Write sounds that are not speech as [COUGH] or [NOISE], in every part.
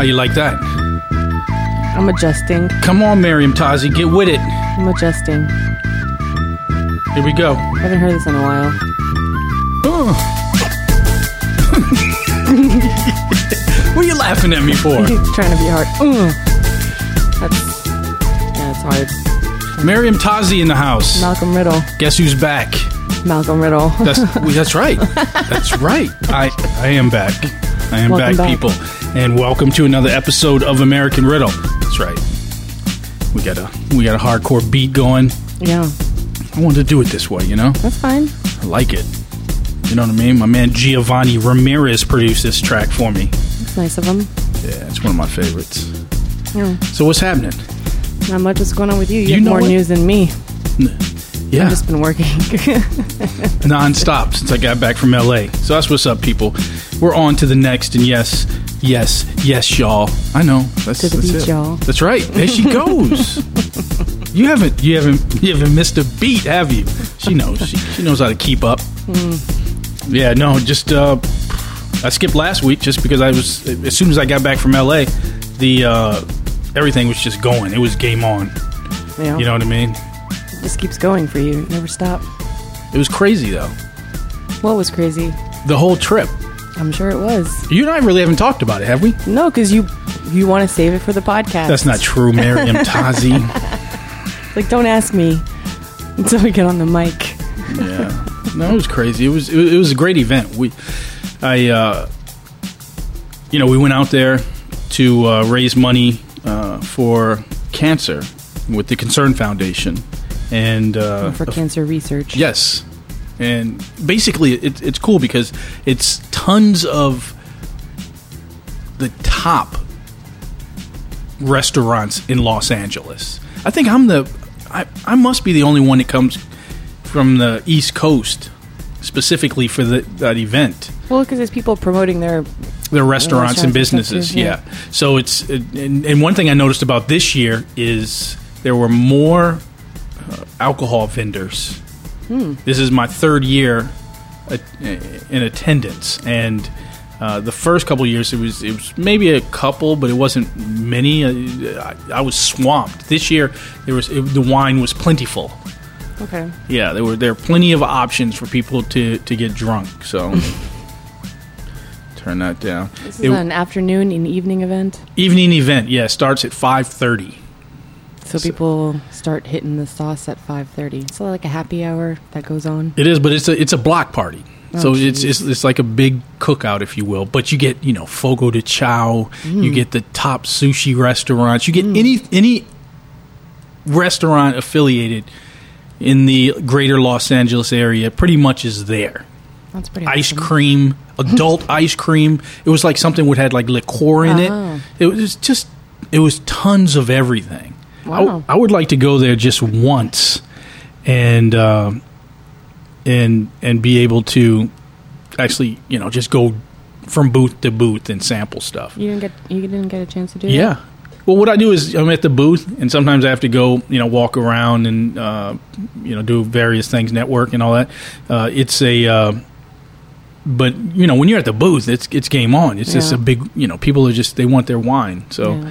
How you like that? I'm adjusting. Come on, Meriem Tazi, get with it. I'm adjusting. Here we go. I haven't heard this in a while. [LAUGHS] what are you laughing at me for? [LAUGHS] trying to be hard. Mm. That's yeah, it's hard. Meriem Tazi in the house. Malcolm Riddle. Guess who's back? Malcolm Riddle. That's that's right. [LAUGHS] That's right. I I am back. I am back, back. people, and welcome to another episode of American Riddle. That's right. We got a we got a hardcore beat going. yeah, I wanted to do it this way, you know. that's fine. I like it. You know what I mean? My man Giovanni Ramirez produced this track for me. It's nice of him. Yeah, it's one of my favorites. Yeah. So what's happening? Not much is going on with you. You, You have know more what? news than me. Yeah, I've just been working. [LAUGHS] non-stop since I got back from LA. So that's what's up, people. We're on to the next, and yes, yes, yes, y'all. I know. That's, To the that's beat, it. y'all. That's right. There she [LAUGHS] goes. you haven't, you haven't, you haven't missed a beat, have you? She knows. She, she knows how to keep up. Hmm. Yeah, no, just uh, I skipped last week just because I was as soon as I got back from LA, the uh, everything was just going. It was game on. yeah. You know what I mean? it just keeps going for you. Never stop. It was crazy though. What was crazy? The whole trip. I'm sure it was. You and I really haven't talked about it, have we? No, because you you want to save it for the podcast. That's not true, Meriem [LAUGHS] Tazi. like don't ask me until we get on the mic. yeah, no, it was crazy. It was it, was- it was a great event. We, I, uh, you know, we went out there to uh, raise money uh, for cancer with the Concern Foundation, and uh, for cancer research. Yes, and basically it, it's cool because it's tons of the top restaurants in Los Angeles. I think I'm the I, I must be the only one that comes from the East Coast specifically for the, that event. Well, because there's people promoting their Their restaurants and restaurants and businesses, too, yeah. yeah. So it's and, and one thing I noticed about this year is there were more uh, alcohol vendors. Hmm. This is my third year uh, in attendance, and uh, the first couple years it was it was maybe a couple, but it wasn't many. Uh, I, I was swamped. This year there was it, the wine was plentiful. okay. Yeah, there were there were plenty of options for people to to get drunk. So [LAUGHS] turn that down. This is It- an afternoon and evening event, evening event. Yeah, starts at five thirty. So people start hitting the sauce at 5:30. So like a happy hour that goes on. It is, but it's a it's a block party. Oh, so it's, it's it's like a big cookout, if you will. But you get you know Fogo de Chao, Mm. you get the top sushi restaurants, you get any any restaurant affiliated in the greater Los Angeles area, pretty much is there. That's pretty. Ice awesome. cream, adult [LAUGHS] ice cream. It was like something would had like liqueur in Oh. it. It was just it was tons of everything. I- Wow. I, would like to go there just once, and uh, and and be able to actually you know just go from booth to booth and sample stuff. You didn't get you didn't get a chance to do that. Yeah. Well, what I do is I'm at the booth, and sometimes I have to go, you know, walk around and uh, you know do various things, network and all that. Uh, it's a, uh, but you know, when you're at the booth, it's it's game on. It's just a big, you know, people are just they want their wine. So Yeah.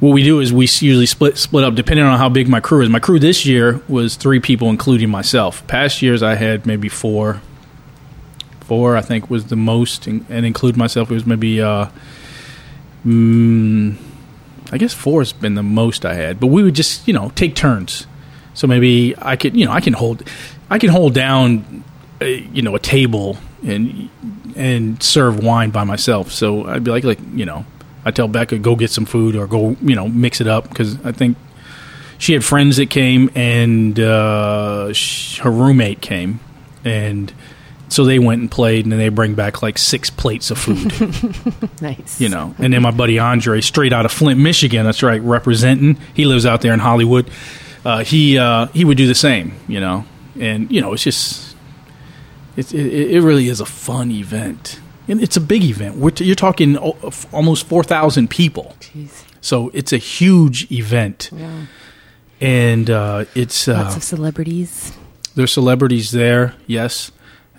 What we do is we usually split split up depending on how big my crew is. My crew this year was three people, including myself. Past years I had maybe four. Four, I think, was the most, and, include myself. It was maybe, uh, mm, I guess four has been the most I had. But we would just, you know, take turns. So maybe I could, you know, I can hold, I can hold down, uh, you know, a table and and serve wine by myself. So I'd be like, like, you know, I tell Becca go get some food or go, you know, mix it up because I think she had friends that came and uh, sh- her roommate came. And so they went and played and then they bring back like six plates of food. [LAUGHS] Nice. you know and then my buddy andre straight out of flint michigan that's right representing. He lives out there in hollywood. Uh, he uh, he would do the same you know? And you know it's just it, it, it really is a fun event and it's a big event We're t- you're talking o- f- almost 4000 people Jeez. so it's a huge event Yeah. and uh, it's Lots uh, of celebrities. there's celebrities there yes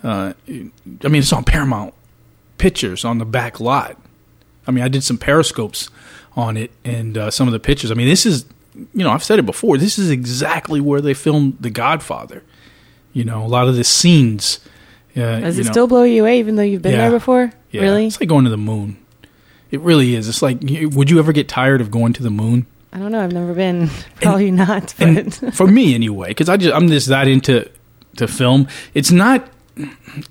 uh, i mean it's on paramount pictures on the back lot I mean, I did some periscopes on it and uh, some of the pictures. I mean, this is, you know, I've said it before. This is exactly where they filmed The Godfather. You know, a lot of the scenes. Uh, Does it know, still blow you away even though you've been Yeah. there before? yeah, Really? It's like going to the moon. It really is. It's like, would you ever get tired of going to the moon? I don't know. I've never been. [LAUGHS] Probably not. But [LAUGHS] for me anyway, because I just I'm just that into to film. It's not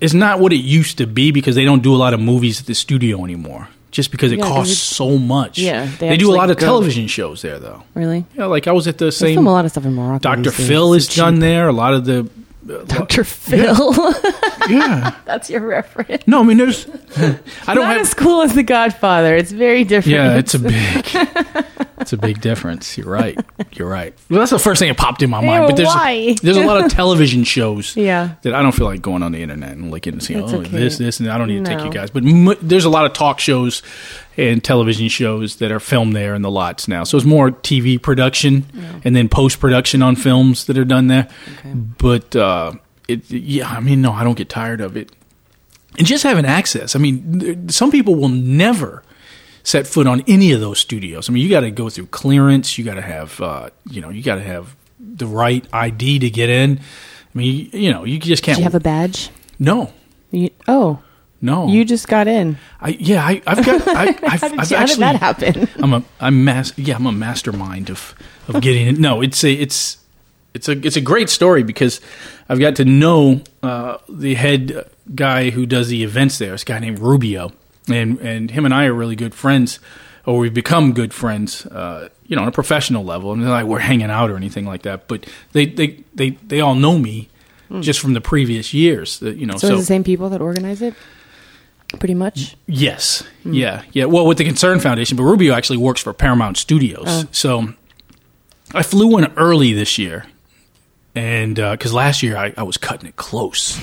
it's not what it used to be because they don't do a lot of movies at the studio anymore. Just because it Yeah, costs so much. Yeah, they, they do a lot of go- television shows there though. really, Yeah, like I was at the they same. film a lot of stuff in Morocco. Dr. Phil is done there. A lot of the Dr. Phil. [LAUGHS] yeah. That's your reference. No, I mean there's. [LAUGHS] I don't Not have. as cool as The Godfather. It's very different. Yeah, it's a big, [LAUGHS] it's a big difference. You're right. You're right. Well, that's the first thing that popped in my mind. Ew, But there's why? there's a lot of [LAUGHS] television shows yeah. that I don't feel like going on the internet and looking and seeing oh okay. this this and I don't need to take you guys. But m- there's a lot of talk shows and television shows that are filmed there in the lots now. So it's more TV production and then post production on films that are done there. Okay. But uh, it yeah, I mean no, I don't get tired of it. And just having access. I mean, th- some people will never set foot on any of those studios. I mean, you got to go through clearance. You got to have, uh, you know, you got to have the right ID to get in. I mean, you, you know, you just can't. Do you have a badge? no, You, oh, no. you just got in. I, yeah, I, I've got. I, [LAUGHS] I've, How did, I've you- how did actually. that happen? [LAUGHS] I'm a. I'm mas- Yeah, I'm a mastermind of of getting it. No, it's a. It's. It's a. It's a great story because I've got to know uh, the head guy who does the events there. This guy named Rubio, and and him and I are really good friends, or we've become good friends. Uh, you know, on a professional level, and like we're hanging out or anything like that. But they they they they all know me. Hmm. Just from the previous years, that you know. So, it's the same people that organize it? Pretty much? Yes. Hmm. Yeah. Yeah. Well, with the Concern Foundation, but Rubio actually works for Paramount Studios. Oh. So I flew in early this year, and uh, because last year I, I was cutting it close.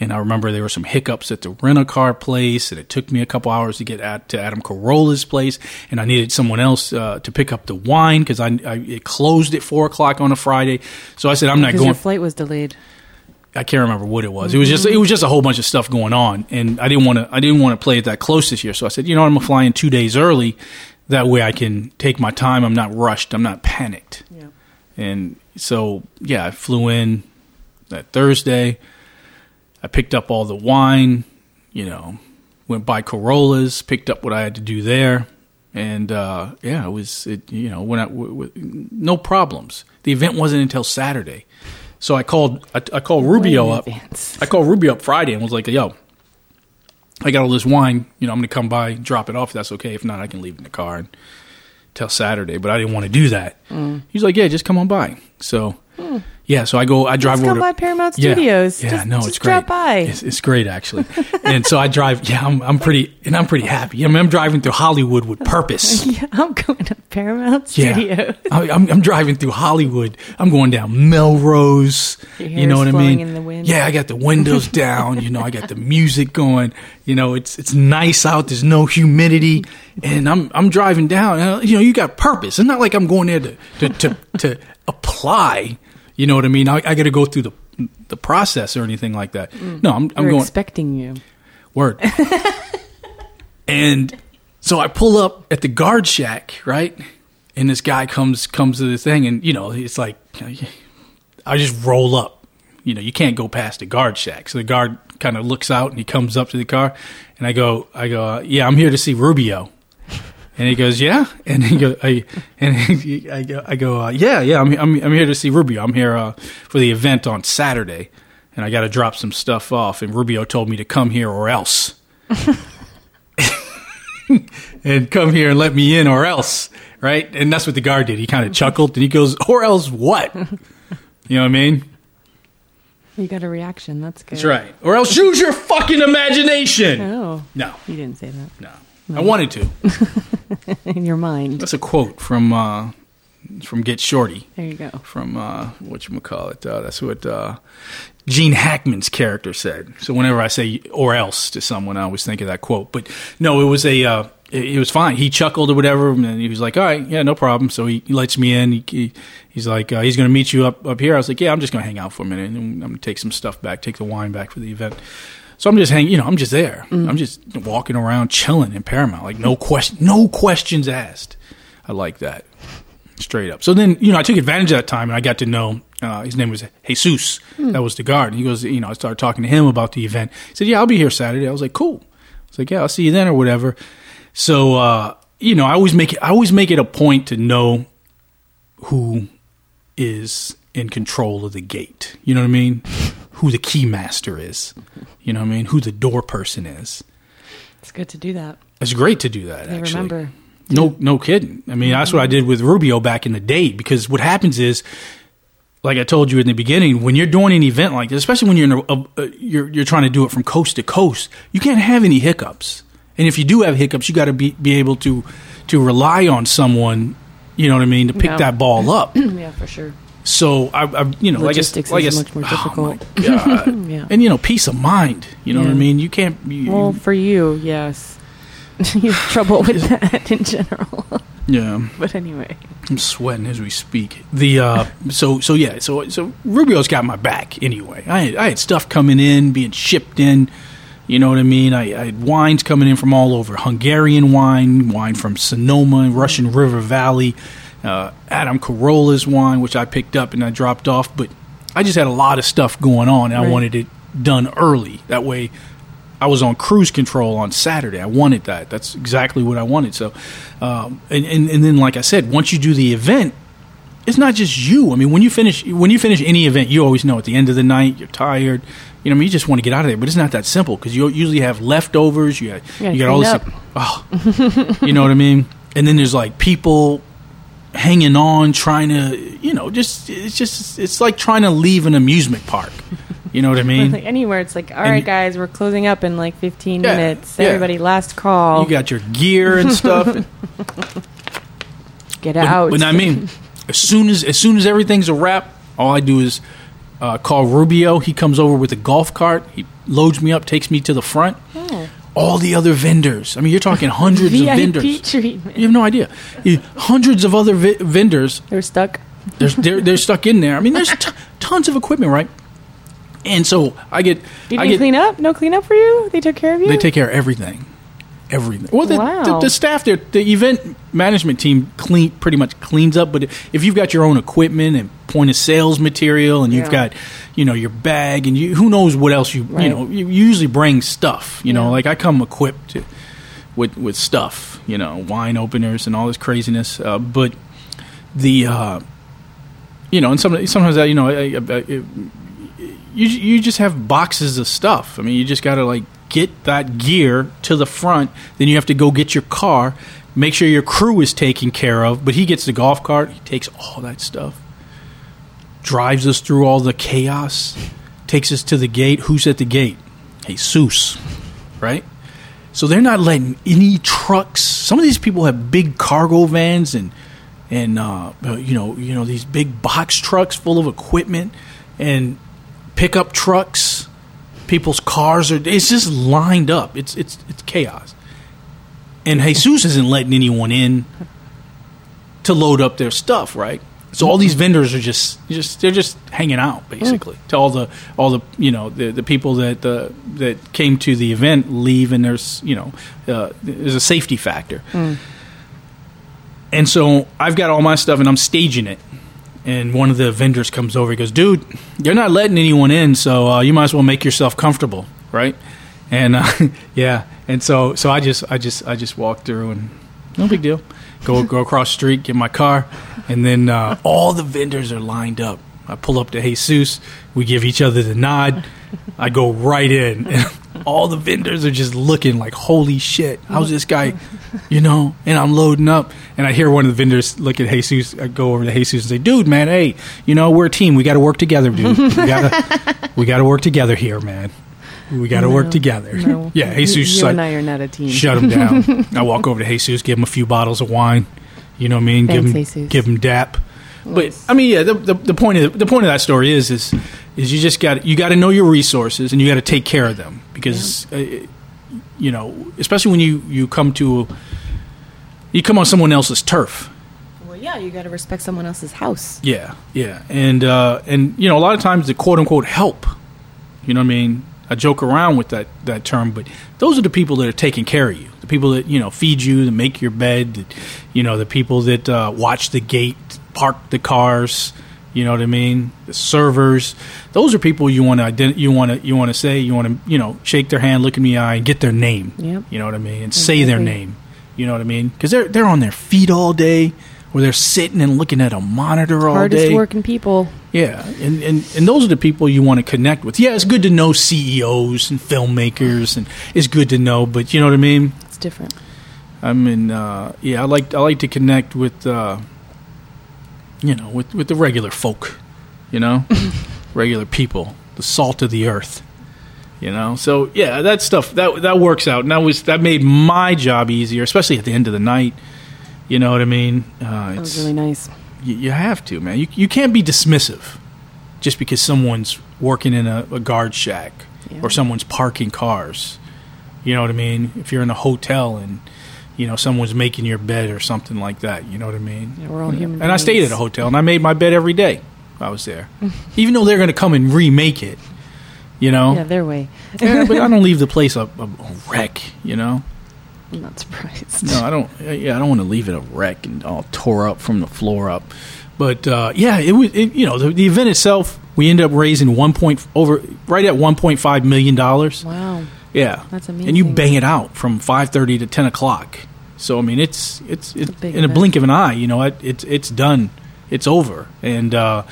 And I remember there were some hiccups at the rent a car place, and it took me a couple hours to get at, to Adam Carolla's place, and I needed someone else uh, to pick up the wine because I, I it closed at four o'clock on a Friday. So I said I'm not going. your flight was delayed. I can't remember what it was. It was just it was just a whole bunch of stuff going on, and I didn't want to I didn't want to play it that close this year. So I said, you know, what, I'm gonna fly in two days early. That way, I can take my time. I'm not rushed. I'm not panicked. Yeah. And so, yeah, I flew in that Thursday. I picked up all the wine. You know, went by Carolla's, picked up what I had to do there, and uh, yeah, it was it. You know, when I w- w- no problems. The event wasn't until Saturday, so I called. I, I called Rubio up. advance. I called Rubio up Friday and was like, "Yo, I got all this wine. You know, I'm going to come by, drop it off. If that's okay. If not, I can leave it in the car and till Saturday." But I didn't want to do that. Mm. He's like, "Yeah, just come on by." So, yeah, so I go. I drive Let's over come to by Paramount Studios. Yeah, just, no, just it's great. drop by. It's, it's great actually. [LAUGHS] and so I drive. Yeah, I'm, I'm pretty, and I'm pretty happy. I mean, I'm driving through Hollywood with purpose. [LAUGHS] yeah, I'm going to Paramount Yeah, Studios. I, I'm, I'm driving through Hollywood. I'm going down Melrose. You know what I mean? in the wind. Yeah, I got the windows [LAUGHS] down. You know, I got the music going. You know, it's it's nice out. There's no humidity, and I'm I'm driving down. and, You know, you got purpose. It's not like I'm going there to to to, to apply. You know what I mean? I, I got to go through the the process or anything like that. No, I'm I'm going expecting you. Word. [LAUGHS] and so I pull up at the guard shack, right? And this guy comes comes to the thing, and you know, it's like I just roll up. You know, you can't go past the guard shack. So the guard kind of looks out and he comes up to the car, and I go, I go, uh, yeah, I'm here to see Rubio. And he goes, yeah. [LAUGHS] And he goes, I, and [LAUGHS] he, I go, I go, uh, yeah, yeah. I'm, I'm, I'm here to see Rubio. I'm here uh, for the event on Saturday, and I got to drop some stuff off. And Rubio told me to come here or else, [LAUGHS] and come here and let me in or else, right? And that's what the guard did. He kind of chuckled and he goes, or else what? You know what I mean? You got a reaction. That's good. That's right. Or else use your fucking imagination. Oh, No, you didn't say that no. I wanted to. [LAUGHS] in your mind. That's a quote from uh, from Get Shorty. There you go. from uh, what you call it. Uh, that's what uh, Gene Hackman's character said. So whenever I say "or else" to someone, I always think of that quote. But no, it was a. Uh, it, it was fine. He chuckled or whatever, and he was like, "All right, yeah, no problem." So he, he lets me in. He, he, he's like, uh, "He's going to meet you up up here." I was like, "Yeah, I'm just going to hang out for a minute, and I'm going to take some stuff back, take the wine back for the event." So I'm just hanging, you know, I'm just there. I'm just walking around, chilling in Paramount, like no question, no questions asked. I like that, straight up. So then, you know, I took advantage of that time, and I got to know. Uh, his name was Jesus. That was the guard. And he goes, you know, I started talking to him about the event. He said, "Yeah, I'll be here Saturday." I was like, "Cool." I was like, "Yeah, I'll see you then or whatever." So, uh, you know, I always make it. I always make it a point to know who is in control of the gate. You know what I mean? Who the key master is. You know what I mean? Who the door person is. It's good to do that. It's great to do that. They actually. remember. No, no kidding. I mean, that's what I did with Rubio back in the day. Because what happens is, like I told you in the beginning, when you're doing an event like this, especially when you're in a, a, a- you're you're trying to do it from coast to coast, you can't have any hiccups. And if you do have hiccups, you got to be be able to to rely on someone. You know what I mean to pick Yeah. that ball up. [CLEARS THROAT] yeah, for sure. So I, I you know, Logistics I, is I, much more oh difficult. God. [LAUGHS] Yeah. and you know, peace of mind. You know what I mean. You can't. You, Well, for you, yes. [LAUGHS] you have trouble with that in general. [LAUGHS] yeah. but anyway. I'm sweating as we speak. The uh, so so yeah, so so Rubio's got my back anyway. I had, I had stuff coming in, being shipped in. You know what I mean? I, I had wines coming in from all over: Hungarian wine, wine from Sonoma, Russian River Valley, uh, Adam Carolla's wine, which I picked up and I dropped off. But I just had a lot of stuff going on, and I wanted it done early. That way, I was on cruise control on Saturday. I wanted that. That's exactly what I wanted. So, um, and, and and then like I said, once you do the event, it's not just you. I mean, when you finish when you finish any event, you always know at the end of the night you're tired. You know, I mean, you just want to get out of there, but it's not that simple because you usually have leftovers. You got Yeah, you got all this. clean Oh, you know what I mean? And then there's like people hanging on, trying to, you know, just it's just it's like trying to leave an amusement park. You know what I [LAUGHS] mean? like anywhere, it's like, all And right, guys, we're closing up in like 15 Yeah, minutes. yeah. Everybody, last call. You got your gear and stuff. [LAUGHS] Get But, out. but I mean, as soon as as soon as everything's a wrap, all I do is uh, call Rubio. He comes over with a golf cart. He loads me up, takes me to the front. Oh. All the other vendors. I mean, you're talking hundreds of [LAUGHS] vendors. treatment. You have no idea. You- Hundreds of other vi- vendors. They're stuck. There's, they're they're stuck in there. I mean, there's [LAUGHS] t- tons of equipment, right? And so I get You I get clean up? No cleanup for you? They took care of you? they take care of everything. Everything. Well, the, Wow. the, the staff there, the event management team clean pretty much cleans up. But if you've got your own equipment and point of sales material, and you've Yeah. got, you know, your bag, and you who knows what else you you know, you usually bring stuff. You know, like I come equipped to, with with stuff. You know, wine openers and all this craziness. Uh, but the uh, you know, and some, sometimes that you know, I, I, I, you you just have boxes of stuff. I mean, you just got to like get that gear to the front. Then you have to go get your car, make sure your crew is taken care of. But he gets the golf cart. He takes all that stuff, drives us through all the chaos, takes us to the gate. Who's at the gate? Jesus, right? So they're not letting any trucks. Some of these people have big cargo vans and and uh, you know you know these big box trucks full of equipment and pickup trucks. People's cars are. It's just lined up. It's it's it's chaos. And Jesus isn't letting anyone in to load up their stuff, right? So all these vendors are just just they're just hanging out basically. To all the all the you know the the people that uh, that came to the event leave and there's you know uh, there's a safety factor. And so I've got all my stuff and I'm staging it. And one of the vendors comes over. He goes, "Dude, you're not letting anyone in, so uh, you might as well make yourself comfortable, right?" And uh, [LAUGHS] yeah, and so so I just I just I just walked through and no big deal. Go go across street, get my car, and then uh, all the vendors are lined up. I pull up to Jesus. We give each other the nod. I go right in. [LAUGHS] All the vendors are just looking like, holy shit, how's this guy? You know, and I'm loading up. And I hear one of the vendors look at Jesus. I go over to Jesus and say, dude, man, hey, you know, we're a team. We got to work together, dude. We got to we gotta work together here, man. We got to work together. No. [LAUGHS] yeah, Jesus. You, you like- and I are not a team. shut him down. [LAUGHS] I walk over to Jesus, give him a few bottles of wine. You know what I mean? Thanks, give him Jesus. give him dap. But I mean, yeah. The, the, the point of the, the point of that story is is is you just got you got to know your resources and you got to take care of them because uh, you know, especially when you you come to you come on someone else's turf. Well, yeah, you got to respect someone else's house. Yeah, yeah, and uh, and you know, a lot of times the quote unquote help. You know what I mean? I joke around with that that term, but those are the people that are taking care of you. The people that you know feed you, that make your bed. That, you know, the people that uh, watch the gate, park the cars. You know what I mean? The servers. Those are people you want to ident- you want to you want to say you want to you know shake their hand, look in the eye, and get their name. Yep. You know what I mean? And say their name. You know what I mean? Because they're they're on their feet all day, or they're sitting and looking at a monitor all Hardest day. Hardest working people. Yeah, and, and and those are the people you want to connect with. Yeah, it's good to know CEOs and filmmakers, and it's good to know, but you know what I mean. It's different. I mean, uh, yeah, I like I like to connect with, uh, you know, with with the regular folk, you know, [LAUGHS] regular people, the salt of the earth, you know. So yeah, that stuff that that works out, and that was that made my job easier, especially at the end of the night. You know what I mean? Uh, That was really nice. You, you have to, man. You you can't be dismissive just because someone's working in a, a guard shack Yeah. or someone's parking cars. You know what I mean? If you're in a hotel and you know someone's making your bed or something like that, you know what I mean? Yeah, we're all human And I stayed at a hotel and I made my bed every day. I was there, [LAUGHS] even though they're going to come and remake it. You know, Yeah, their way. Yeah, but I [LAUGHS] don't leave the place a, a wreck. You know. I'm not surprised. No, I don't. Yeah, I don't want to leave it a wreck and all tore up from the floor up. But uh, yeah, it was. It, you know, the, the event itself, we ended up raising one point over right at one point five million dollars. Wow. Yeah, That's amazing. And you bang it out from five thirty to ten o'clock. So I mean, it's it's, it's a in a blink of an eye. You know, it, it's it's done. It's over. And uh,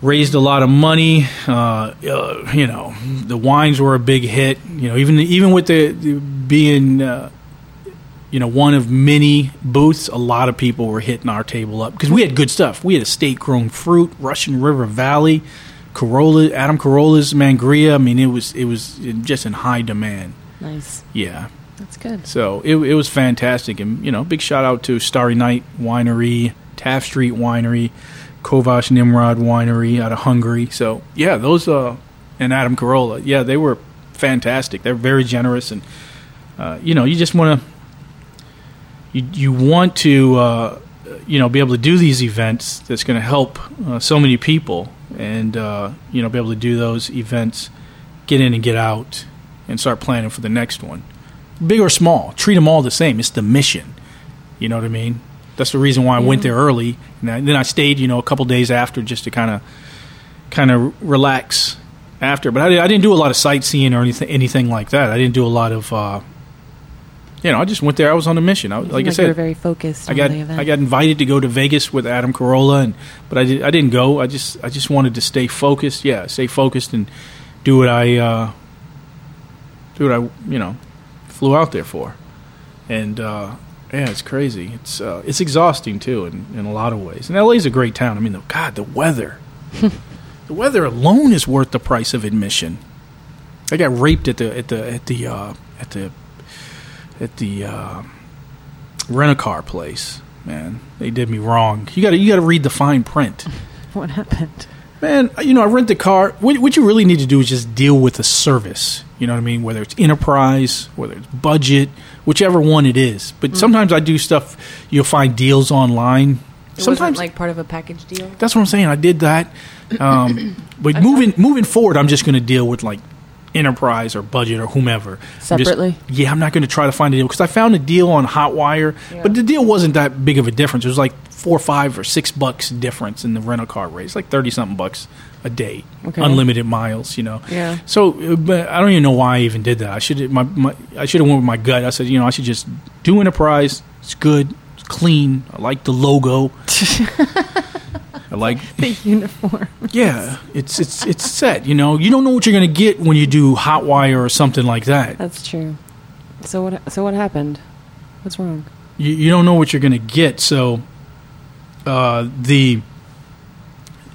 raised a lot of money. Uh, uh, you know, the wines were a big hit. You know, even even with the, the being. Uh, you know, one of many booths, a lot of people were hitting our table up because we had good stuff. We had estate grown fruit, Russian River Valley, Carolla, Adam Carolla's Mangria. I mean, it was it was just in high demand. Nice. Yeah, That's good. so it, it was fantastic, and you know, big shout out to Starry Night Winery, Taft Street Winery, Kovács Nimród Winery out of Hungary. So yeah, those uh, and Adam Carolla, yeah, they were fantastic. They're very generous, and uh, you know, you just want to you you want to uh, you know be able to do these events that's going to help uh, so many people, and uh, you know be able to do those events, get in and get out, and start planning for the next one big or small, treat them all the same. It's the mission. You know what I mean? That's the reason why I went there early, and I, then I stayed, you know, a couple days after just to kind of, kind of relax after. But I, I didn't do a lot of sightseeing or anything, anything like that. I didn't do a lot of, uh, you know, I just went there. I was on a mission. I, You like I seem you were said, very focused. I on got. I got invited to go to Vegas with Adam Carolla, and but I did I didn't go. I just I just wanted to stay focused. Yeah, stay focused and do what I uh, do what I you know flew out there for. And uh, yeah, it's crazy. It's uh, it's exhausting too in, in a lot of ways. And LA's a great town. I mean, the, God, the weather, [LAUGHS] the weather alone is worth the price of admission. I got raped at the at the at the uh, at the at the uh, rent a car place. Man, they did me wrong. You got to you got to read the fine print. [LAUGHS] What happened? Man, you know, I rent the car. What, what you really need to do is just deal with the service. You know what I mean? Whether it's enterprise, whether it's budget, whichever one it is. But sometimes I do stuff. You'll find deals online. It sometimes wasn't like part of a package deal. that's what I'm saying. I did that. Um, [COUGHS] but moving moving forward, I'm just going to deal with like enterprise or budget or whomever I'm just- Separately? yeah, I'm not going to try to find a deal because I found a deal on Hotwire, but the deal wasn't that big of a difference. It was like four, five, or six bucks difference in the rental car rate. It's like thirty something bucks a day, Okay. unlimited miles. You know. Yeah. So, but I don't even know why I even did that. I should my, my I should have went with my gut. I said, you know, I should just do enterprise. It's good. It's clean. I like the logo. [LAUGHS] I like [LAUGHS] The uniform. yeah, it's it's it's set. You know, you don't know what you're going to get when you do Hotwire or something like that. That's true. So what? So what happened? What's wrong? You, you don't know what you're going to get. So, uh, the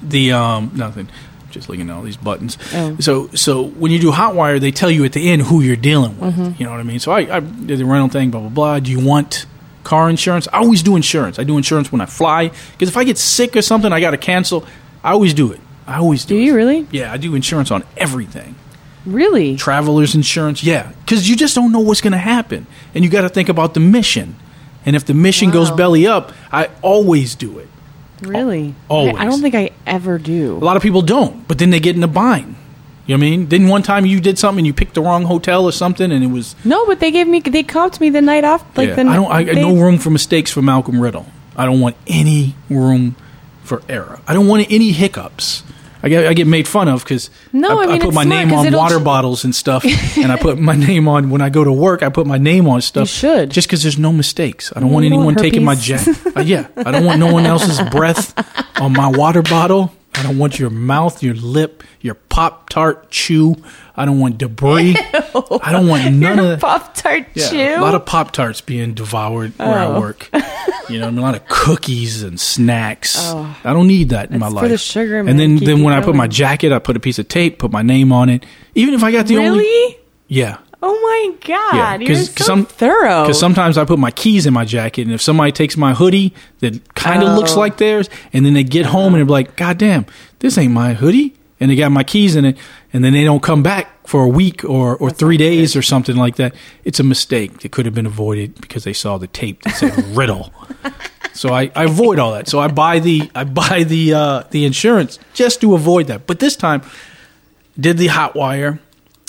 the um nothing. Just looking at all these buttons. Oh. So so when you do Hotwire, they tell you at the end who you're dealing with. You know what I mean? So I, I did the rental thing. Blah blah blah. Do you want car insurance? I always do insurance. I do insurance when I fly because if I get sick or something, I got to cancel. I always do it. I always do. Do it. you really? Yeah, I do insurance on everything. Really? Traveler's insurance, yeah, because you just don't know what's going to happen, and you got to think about the mission. And if the mission goes belly up, I always do it. Really? Always. I don't think I ever do. A lot of people don't, but then they get in a bind. You know what I mean? Didn't one time you did something and you picked the wrong hotel or something and it was No, but they gave me they comped me the night off. Like yeah. the I don't I, they- no room for mistakes for Malcolm Riddle. I don't want any room for error. I don't want any hiccups. I get I get made fun of because No, I mean, put it's my name on water bottles and stuff, [LAUGHS] and I put my name on when I go to work. I put my name on stuff. You should. just because there's no mistakes. I don't You want anyone want taking my jacket. Uh, yeah, I don't want no one else's breath on my water bottle. I don't want your mouth, your lip, your pop tart chew. I don't want debris. [LAUGHS] I don't want none of Pop Tart yeah, chew. a lot of Pop Tarts being devoured where I Oh. work. You know, a lot of cookies and snacks. Oh. I don't need that in my life. for the sugar, man. and then, Keep then when I put my jacket, I put a piece of tape, put my name on it. Even if I got the only, really? yeah, Oh my god! Yeah, You're so some- thorough. because sometimes I put my keys in my jacket, and if somebody takes my hoodie that kind of looks Oh. like theirs, and then they get home and they're like, "God damn, this ain't my hoodie," and they got my keys in it, and then they don't come back for a week or or three days or something like that, it's a mistake that could have been avoided because they saw the tape that said [LAUGHS] Riddle. So I, I avoid all that. So I buy the I buy the uh, the insurance just to avoid that. But this time, did the Hotwire.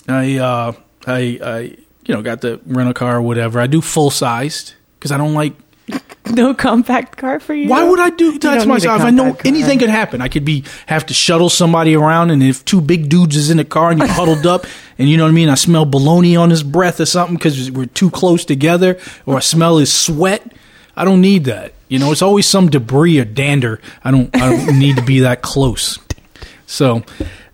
I uh, I I you know got the rental car or whatever. I do full sized because I don't like. [LAUGHS] no compact car for you. Why would I do that to myself? I know car. anything could happen. I could be have to shuttle somebody around, and if two big dudes is in the car and you [LAUGHS] huddled up, and you know what I mean, I smell baloney on his breath or something because we're too close together, or I smell his sweat. I don't need that. You know, it's always some debris or dander. I don't. I don't need to be that close. So,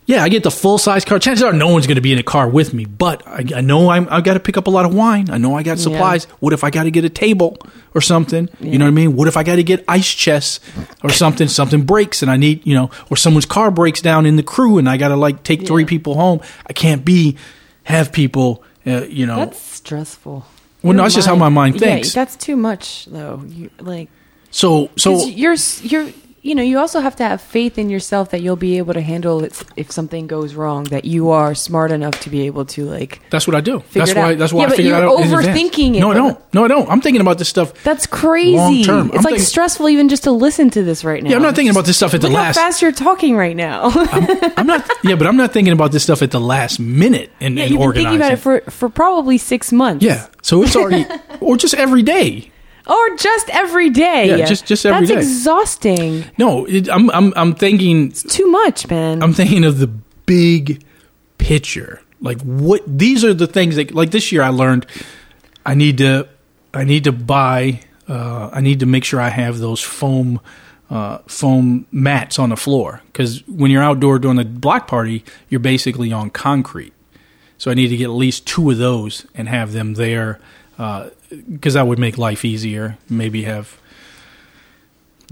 yeah, I get the full size car. Chances are no one's going to be in a car with me, but I, I know I'm, I got to pick up a lot of wine. I know I got supplies. What if I got to get a table or something? You know what I mean? What if I got to get ice chests or something? Something breaks and I need, you know, or someone's car breaks down in the crew and I got to like take three people home. I can't be have people, uh, you know. That's stressful. Well, no, Your that's just how my mind Yeah, thinks. that's too much, though. You, like, so so you're you're you know you also have to have faith in yourself that you'll be able to handle it if something goes wrong. That you are smart enough to be able to like. that's what I do. That's why. out. That's why Yeah, I but figured you're out overthinking it, No, don't. No, I don't. I'm thinking about this stuff. That's crazy. Long-term. It's I'm like thinking- stressful even just to listen to this right now. Yeah, I'm not thinking about this stuff at the Look last. how fast you're talking right now. [LAUGHS] I'm not. Yeah, but I'm not thinking about this stuff at the last minute and, yeah, and you've been organizing. thinking about it for for probably six months. yeah, so it's already, or just every day. Or just every day. Yeah, just- just every That's day. exhausting. No, it, I'm I'm I'm thinking Too much, man. I'm thinking of the big picture. Like what these are the things that like this year I learned I need to I need to buy uh, I need to make sure I have those foam uh, foam mats on the floor because when you're outdoor doing the block party you're basically on concrete. So I need to get at least two of those and have them there because that would make life easier. Maybe have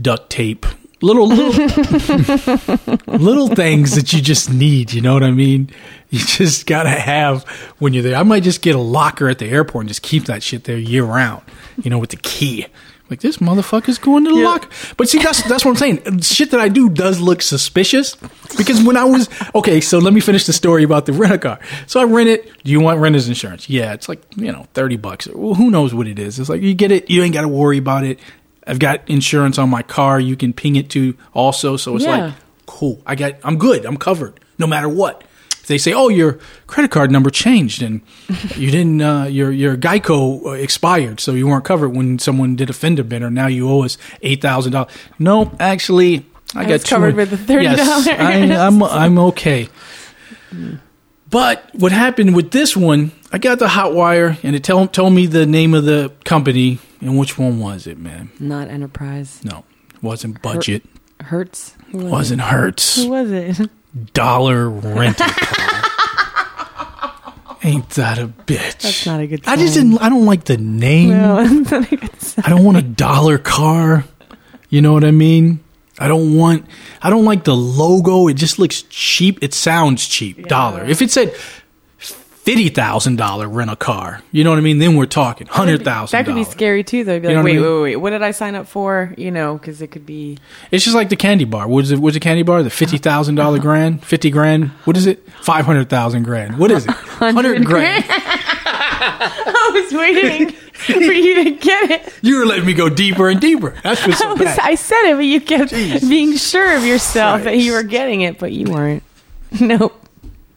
duct tape, little little [LAUGHS] little things that you just need. You know what I mean? You just gotta have when you're there. I might just get a locker at the airport and just keep that shit there year round. You know, with the key. Like this motherfucker's going to the Yeah. locker. But see, that's that's what I'm saying. Shit that I do does look suspicious because when I was okay, so let me finish the story about the [LAUGHS] rent a car. So I rent it. Do you want renter's insurance? Yeah, it's like you know thirty bucks. Well, who knows what it is? It's like you get it. You ain't got to worry about it. I've got insurance on my car. You can ping it to also. So it's Yeah. like cool. I got. I'm good. I'm covered no matter what. If they say, "Oh, your credit card number changed and you didn't, uh, your your Geico uh, expired, so you weren't covered when someone did a fender bender. Now you owe us eight thousand dollars." No, actually, I, got was covered with the $30. Yes, I, [LAUGHS] I'm I'm okay. But what happened with this one? I got the Hotwire, and it tell, told me the name of the company, and which one was it, man? Not Enterprise. No, it wasn't budget. Hertz. Who was wasn't? Hertz. Who was it? [LAUGHS] Dollar rental [LAUGHS] car. Ain't that a bitch? That's not a good. I just sign. didn't. I don't like the name. No, [LAUGHS] that's not a good sign. I don't want a dollar car. You know what I mean? I don't want. I don't like the logo. It just looks cheap. It sounds cheap. Dollar. If it said fifty thousand dollar rent a car, you know what I mean? Then we're talking hundred thousand. That could be scary too, though. You'd be You know like, what I wait, mean? wait, wait, what did I sign up for? You know, because it could be. It's just like the candy bar. What is it? What's a candy bar? The fifty thousand dollar [LAUGHS] grand, fifty grand. What is it? Five hundred thousand grand. What is it? [LAUGHS] Hundred grand. [LAUGHS] I was waiting for you to get it. You were letting me go deeper and deeper. That's what's I, was, bad. I said it, but you kept Jeez. being sure of yourself that you were getting it, but you weren't. Nope.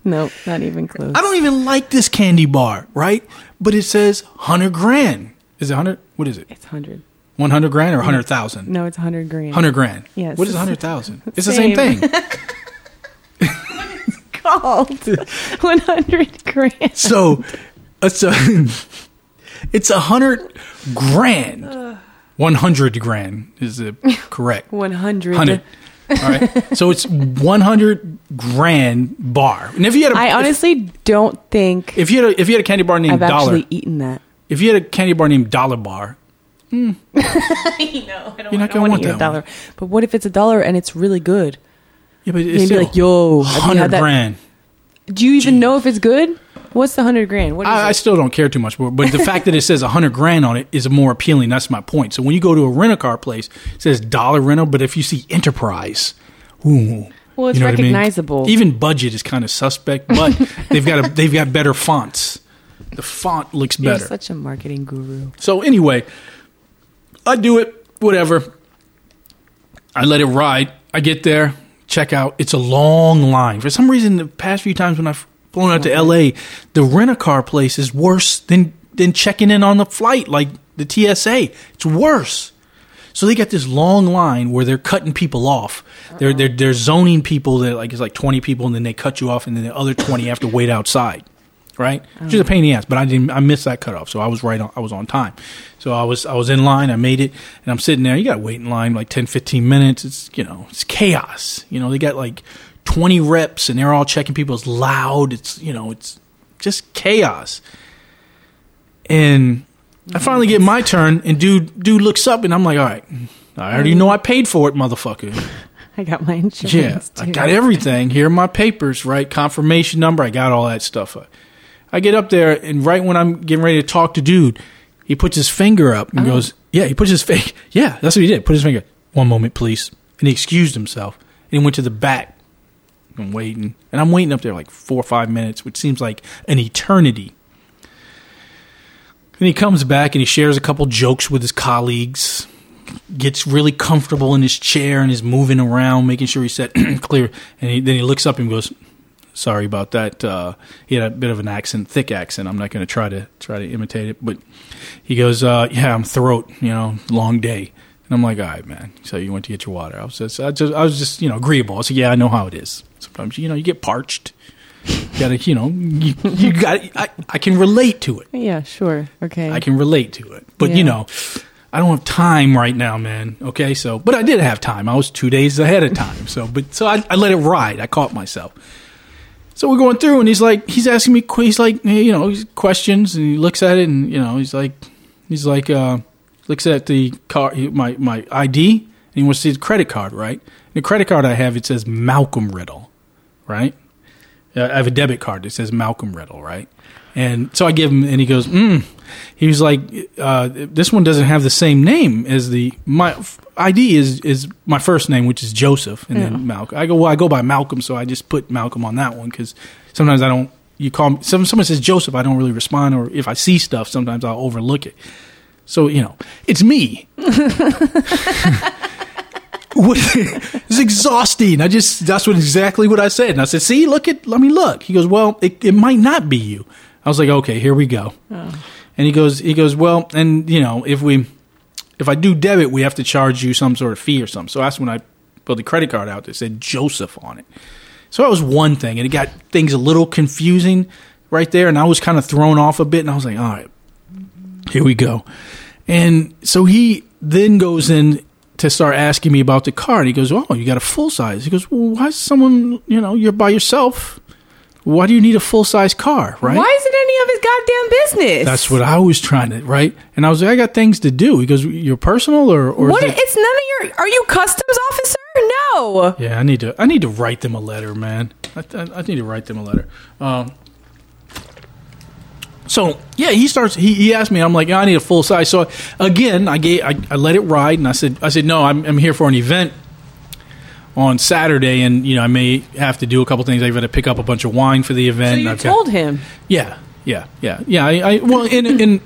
Nope, not even close. I don't even like this candy bar, right? But it says 100 grand. Is it 100? What is it? It's 100. 100 grand or 100,000? No, it's 100 grand. 100 grand. Yes. What is 100,000? [LAUGHS] It's the same thing. [LAUGHS] it's called [LAUGHS] 100 grand. So, uh, it's a, it's 100 grand. 100 grand is it correct. 100. 100. All right. So it's one hundred grand bar. And if you had a I honestly don't think if you had a, if you had a candy bar named dollar, I've Dollar, actually eaten that. if you had a candy bar named Dollar Bar, hmm. [LAUGHS] no, I don't, You're not I gonna don't want want to eat that a dollar. But what if it's a dollar and it's really good? yeah, but it's Maybe still like, yo, hundred grand. Do you even know if it's good? What's the hundred grand? What is I, I still don't care too much, but, but the fact that it says a hundred grand on it is more appealing. That's my point. So when you go to a rent a car place, it says dollar rental, but if you see enterprise, ooh, Well, it's you know what I mean? recognizable. Even budget is kind of suspect, but [LAUGHS] they've got a, they've got better fonts. The font looks You're better. such a marketing guru. So anyway, I do it, whatever. I let it ride. I get there, check out. It's a long line. For some reason, the past few times when I've flown out to LA, the rent a car place is worse than than checking in on the flight, like the TSA. It's worse. So they got this long line where they're cutting people off. They're uh-huh. they're they're zoning people that like it's like twenty people, and then they cut you off, and then the other twenty have to wait outside right? Which is a pain in the ass, but I didn't. I missed that cutoff, so I was right. On, I was on time. So I was I was in line. I made it, and I'm sitting there. You got to wait in line like 10, 15 minutes. It's you know it's chaos. You know they got like twenty reps, and they're all checking people. It's loud. It's you know it's just chaos. And I finally get my turn, and dude dude looks up, and I'm like, all right. I already know I paid for it, motherfucker. [LAUGHS] I got my insurance. Yeah, I got everything. Here are my papers, right? Confirmation number. I got all that stuff. I get up there, and right when I'm getting ready to talk to dude, he puts his finger up and oh. goes, "Yeah." He puts his [LAUGHS] finger. Yeah, that's what he did. Put his finger. One moment, please. And he excused himself. And he went to the back. I'm waiting, and I'm waiting up there like four or five minutes, which seems like an eternity. Then he comes back and he shares a couple jokes with his colleagues gets really comfortable in his chair and is moving around, making sure he's set [CLEARS THROAT] clear. And he, then he looks up and goes, "Sorry about that." Uh, he had a bit of an accent, thick accent. I'm not going to try to try to imitate it, but he goes, uh, "Yeah, I'm throat. You know, long day." And I'm like, "All right, man." So you went to get your water. I was just, I just, I was just, you know, agreeable. I said, "Yeah, I know how it is. Sometimes, you know, you get parched." You gotta, you know, you, you got. I, I can relate to it. Yeah, sure. Okay. I can relate to it. But Yeah. you know, I don't have time right now, man. Okay, so but I did have time. I was two days ahead of time. So but so I, I let it ride. I caught myself. So we're going through, and he's like, he's asking me, he's like, you know, questions, and he looks at it, and you know, he's like, he's like, uh, looks at the car, my my ID, and he wants to see the credit card, right? The credit card I have, it says Malcolm Riddle, right? Uh, I have a debit card that says Malcolm Riddle, right? And so I give him, and he goes, mm. he was like, uh, this one doesn't have the same name as the my f- ID is is my first name, which is Joseph, and Yeah. then Malcolm. I go, well, I go by Malcolm, so I just put Malcolm on that one because sometimes I don't. You call me, some someone says Joseph, I don't really respond, or if I see stuff, sometimes I'll overlook it. So you know, it's me. [LAUGHS] [LAUGHS] It's exhausting. I just that's what exactly what I said. And I said, "See, look at let me look." He goes, "Well, it, it might not be you." I was like, "Okay, here we go." Oh. And he goes, he goes, "Well, and you know, if we if I do debit, we have to charge you some sort of fee or something." So that's when I pulled the credit card out that said Joseph on it. So that was one thing, and it got things a little confusing right there, and I was kind of thrown off a bit, and I was like, "All right, here we go." And so he then goes in to start asking me about the car. And he goes, Oh, you got a full size. He goes, Well, why is someone, you know, you're by yourself? Why do you need a full size car, right? Why is it any of his goddamn business? That's what I was trying to, right? And I was like, I got things to do. He goes, You're personal or, or What? it- It's none of your. Are you customs officer? No. Yeah, I need to. I need to write them a letter, man. I, I, I need to write them a letter. Um, so yeah, he starts. He, he asked me. I'm like, I need a full size. So again, I gave. I, I let it ride, and I said, I said, no, I'm, I'm here for an event on Saturday, and you know, I may have to do a couple things. I've got to pick up a bunch of wine for the event. So you I've got- told him. yeah, yeah, yeah, yeah. I, I well, in in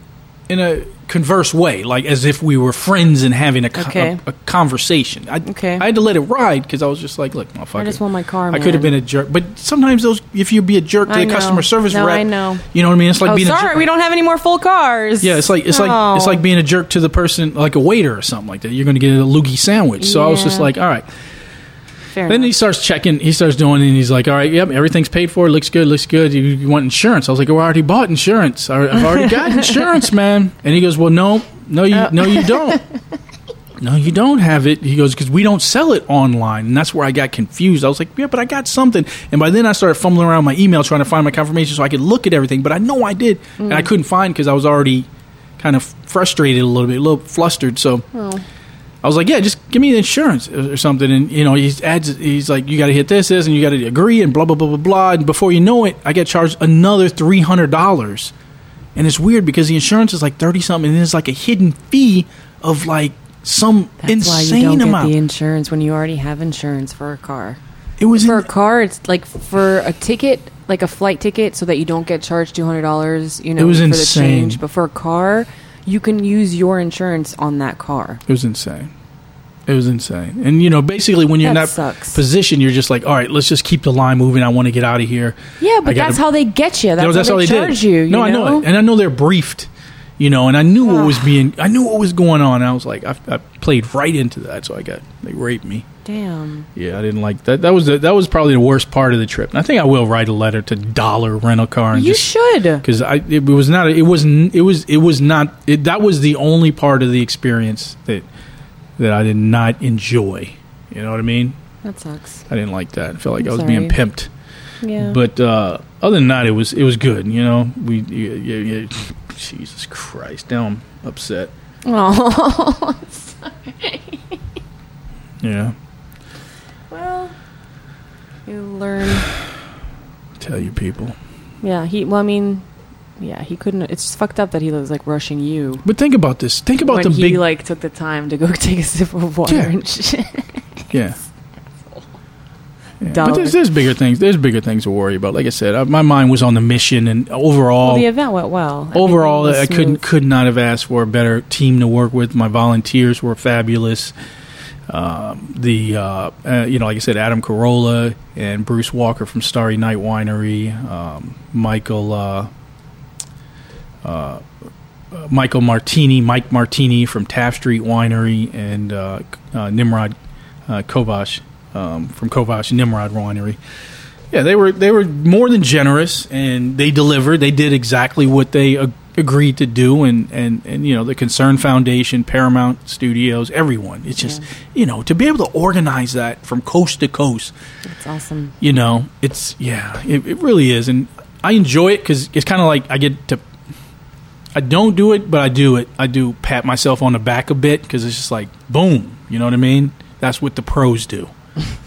in a converse way, like as if we were friends and having a, co- Okay. a, a conversation. I, Okay. I had to let it ride because I was just like, look, motherfucker. I just want my car, I could have been a jerk, but sometimes those, if you be a jerk to the customer service No, rep, I know. You know what I mean? It's like oh, being a sorry, jerk. we don't have any more full cars. Yeah, it's like it's like it's Oh. like being a jerk to the person, like a waiter or something like that. You're going to get a loogie sandwich. So I was just like, all right. Fair Then he starts checking. He starts doing, it and he's like, "All right, yep, everything's paid for. Looks good. Looks good. You, you want insurance?" I was like, "Well, I already bought insurance. I- I've already got [LAUGHS] insurance, man." And he goes, "Well, no, no, you, no, you uh. don't. [LAUGHS] No, you don't have it." He goes, "Because we don't sell it online." And that's where I got confused. I was like, "Yeah, but I got something." And by then, I started fumbling around my email trying to find my confirmation so I could look at everything. But I know I did, and I mm. couldn't find because I was already kind of frustrated a little bit, a little flustered. So. Oh. I was like, yeah, just give me the insurance or something. And, you know, he adds, he's like, you got to hit this, this, and you got to agree and blah, blah, blah, blah, blah. And before you know it, I get charged another $300. And it's weird because the insurance is like 30 something and there's like a hidden fee of like some That's why insane you don't amount. get the insurance when you already have insurance for a car. it was For a car, it's like for a ticket, like a flight ticket, so that you don't get charged two hundred dollars. You know, It was for insane. the change. But for a car, you can use your insurance on that car. it was insane. It was insane. And, you know, basically when you're in That that sucks. position, you're just like, all right, let's just keep the line moving. I want to get out of here. Yeah, but that's how they get you. That's, No, that's how how they, they charge did. you. you no, I know it, and I know they're briefed. You know, and I knew what was being, I knew what was going on. I was like, I, I played right into that, so I got they raped me. Damn. Yeah, I didn't like that. That was the, that was probably the worst part of the trip. And I think I will write a letter to Dollar Rental Car and You just should. because I it was not it was it was it was not it, that was the only part of the experience that that I did not enjoy. You know what I mean? That sucks. I didn't like that. I felt like I'm I was being pimped. Yeah. But uh, other than that, it was it was good. You know, we yeah, yeah, yeah. Jesus Christ, now I'm upset. oh. [LAUGHS] Sorry. Yeah, well, you learn. tell you people. Yeah. He. Well, I mean. Yeah, he couldn't. It's fucked up that he was like rushing you But think about this. Think about when the he big like took the time to go [LAUGHS] take a sip of water Yeah. and shit. [LAUGHS] yeah. [LAUGHS] Yeah. But there's, there's bigger things. There's bigger things to worry about. Like I said, I, my mind was on the mission, and overall, well, the event went well. Overall, was I couldn't could not have asked for a better team to work with. My volunteers were fabulous. Um, the uh, uh, you know, like I said, Adam Carolla and Bruce Walker from Starry Night Winery, um, Michael uh, uh, Michael Martini, Mike Martini from Taft Street Winery, and uh, uh, Nimród uh, Kovács um, from Kovács Nimród Winery. Yeah, they were they were more than generous, and they delivered. They did exactly what they agreed to do, and, and, and you know the Concern Foundation, Paramount Studios, everyone. It's just Yeah. you know to be able to organize that from coast to coast. It's awesome. You know, it's yeah, it, it really is, and I enjoy it because it's kind of like I get to. I don't do it, but I do it. I do pat myself on the back a bit because it's just like boom. You know what I mean? That's what the pros do.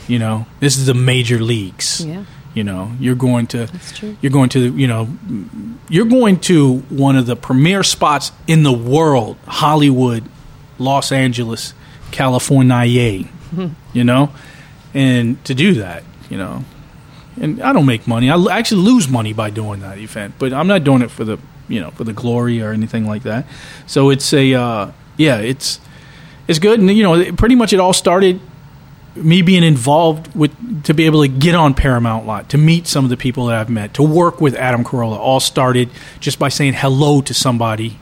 you know, this is the major leagues. Yeah, You know, you're going to that's true. you're going to you know you're going to one of the premier spots in the world, Hollywood, Los Angeles, California. [LAUGHS] you know, and to do that, you know, and I don't make money. I l- actually lose money by doing that event, but I'm not doing it for the you know for the glory or anything like that. So it's a uh, yeah, it's it's good, and you know, it- pretty much it all started me being involved with to be able to get on Paramount Lot, to meet some of the people that I've met, to work with Adam Carolla, all started just by saying hello to somebody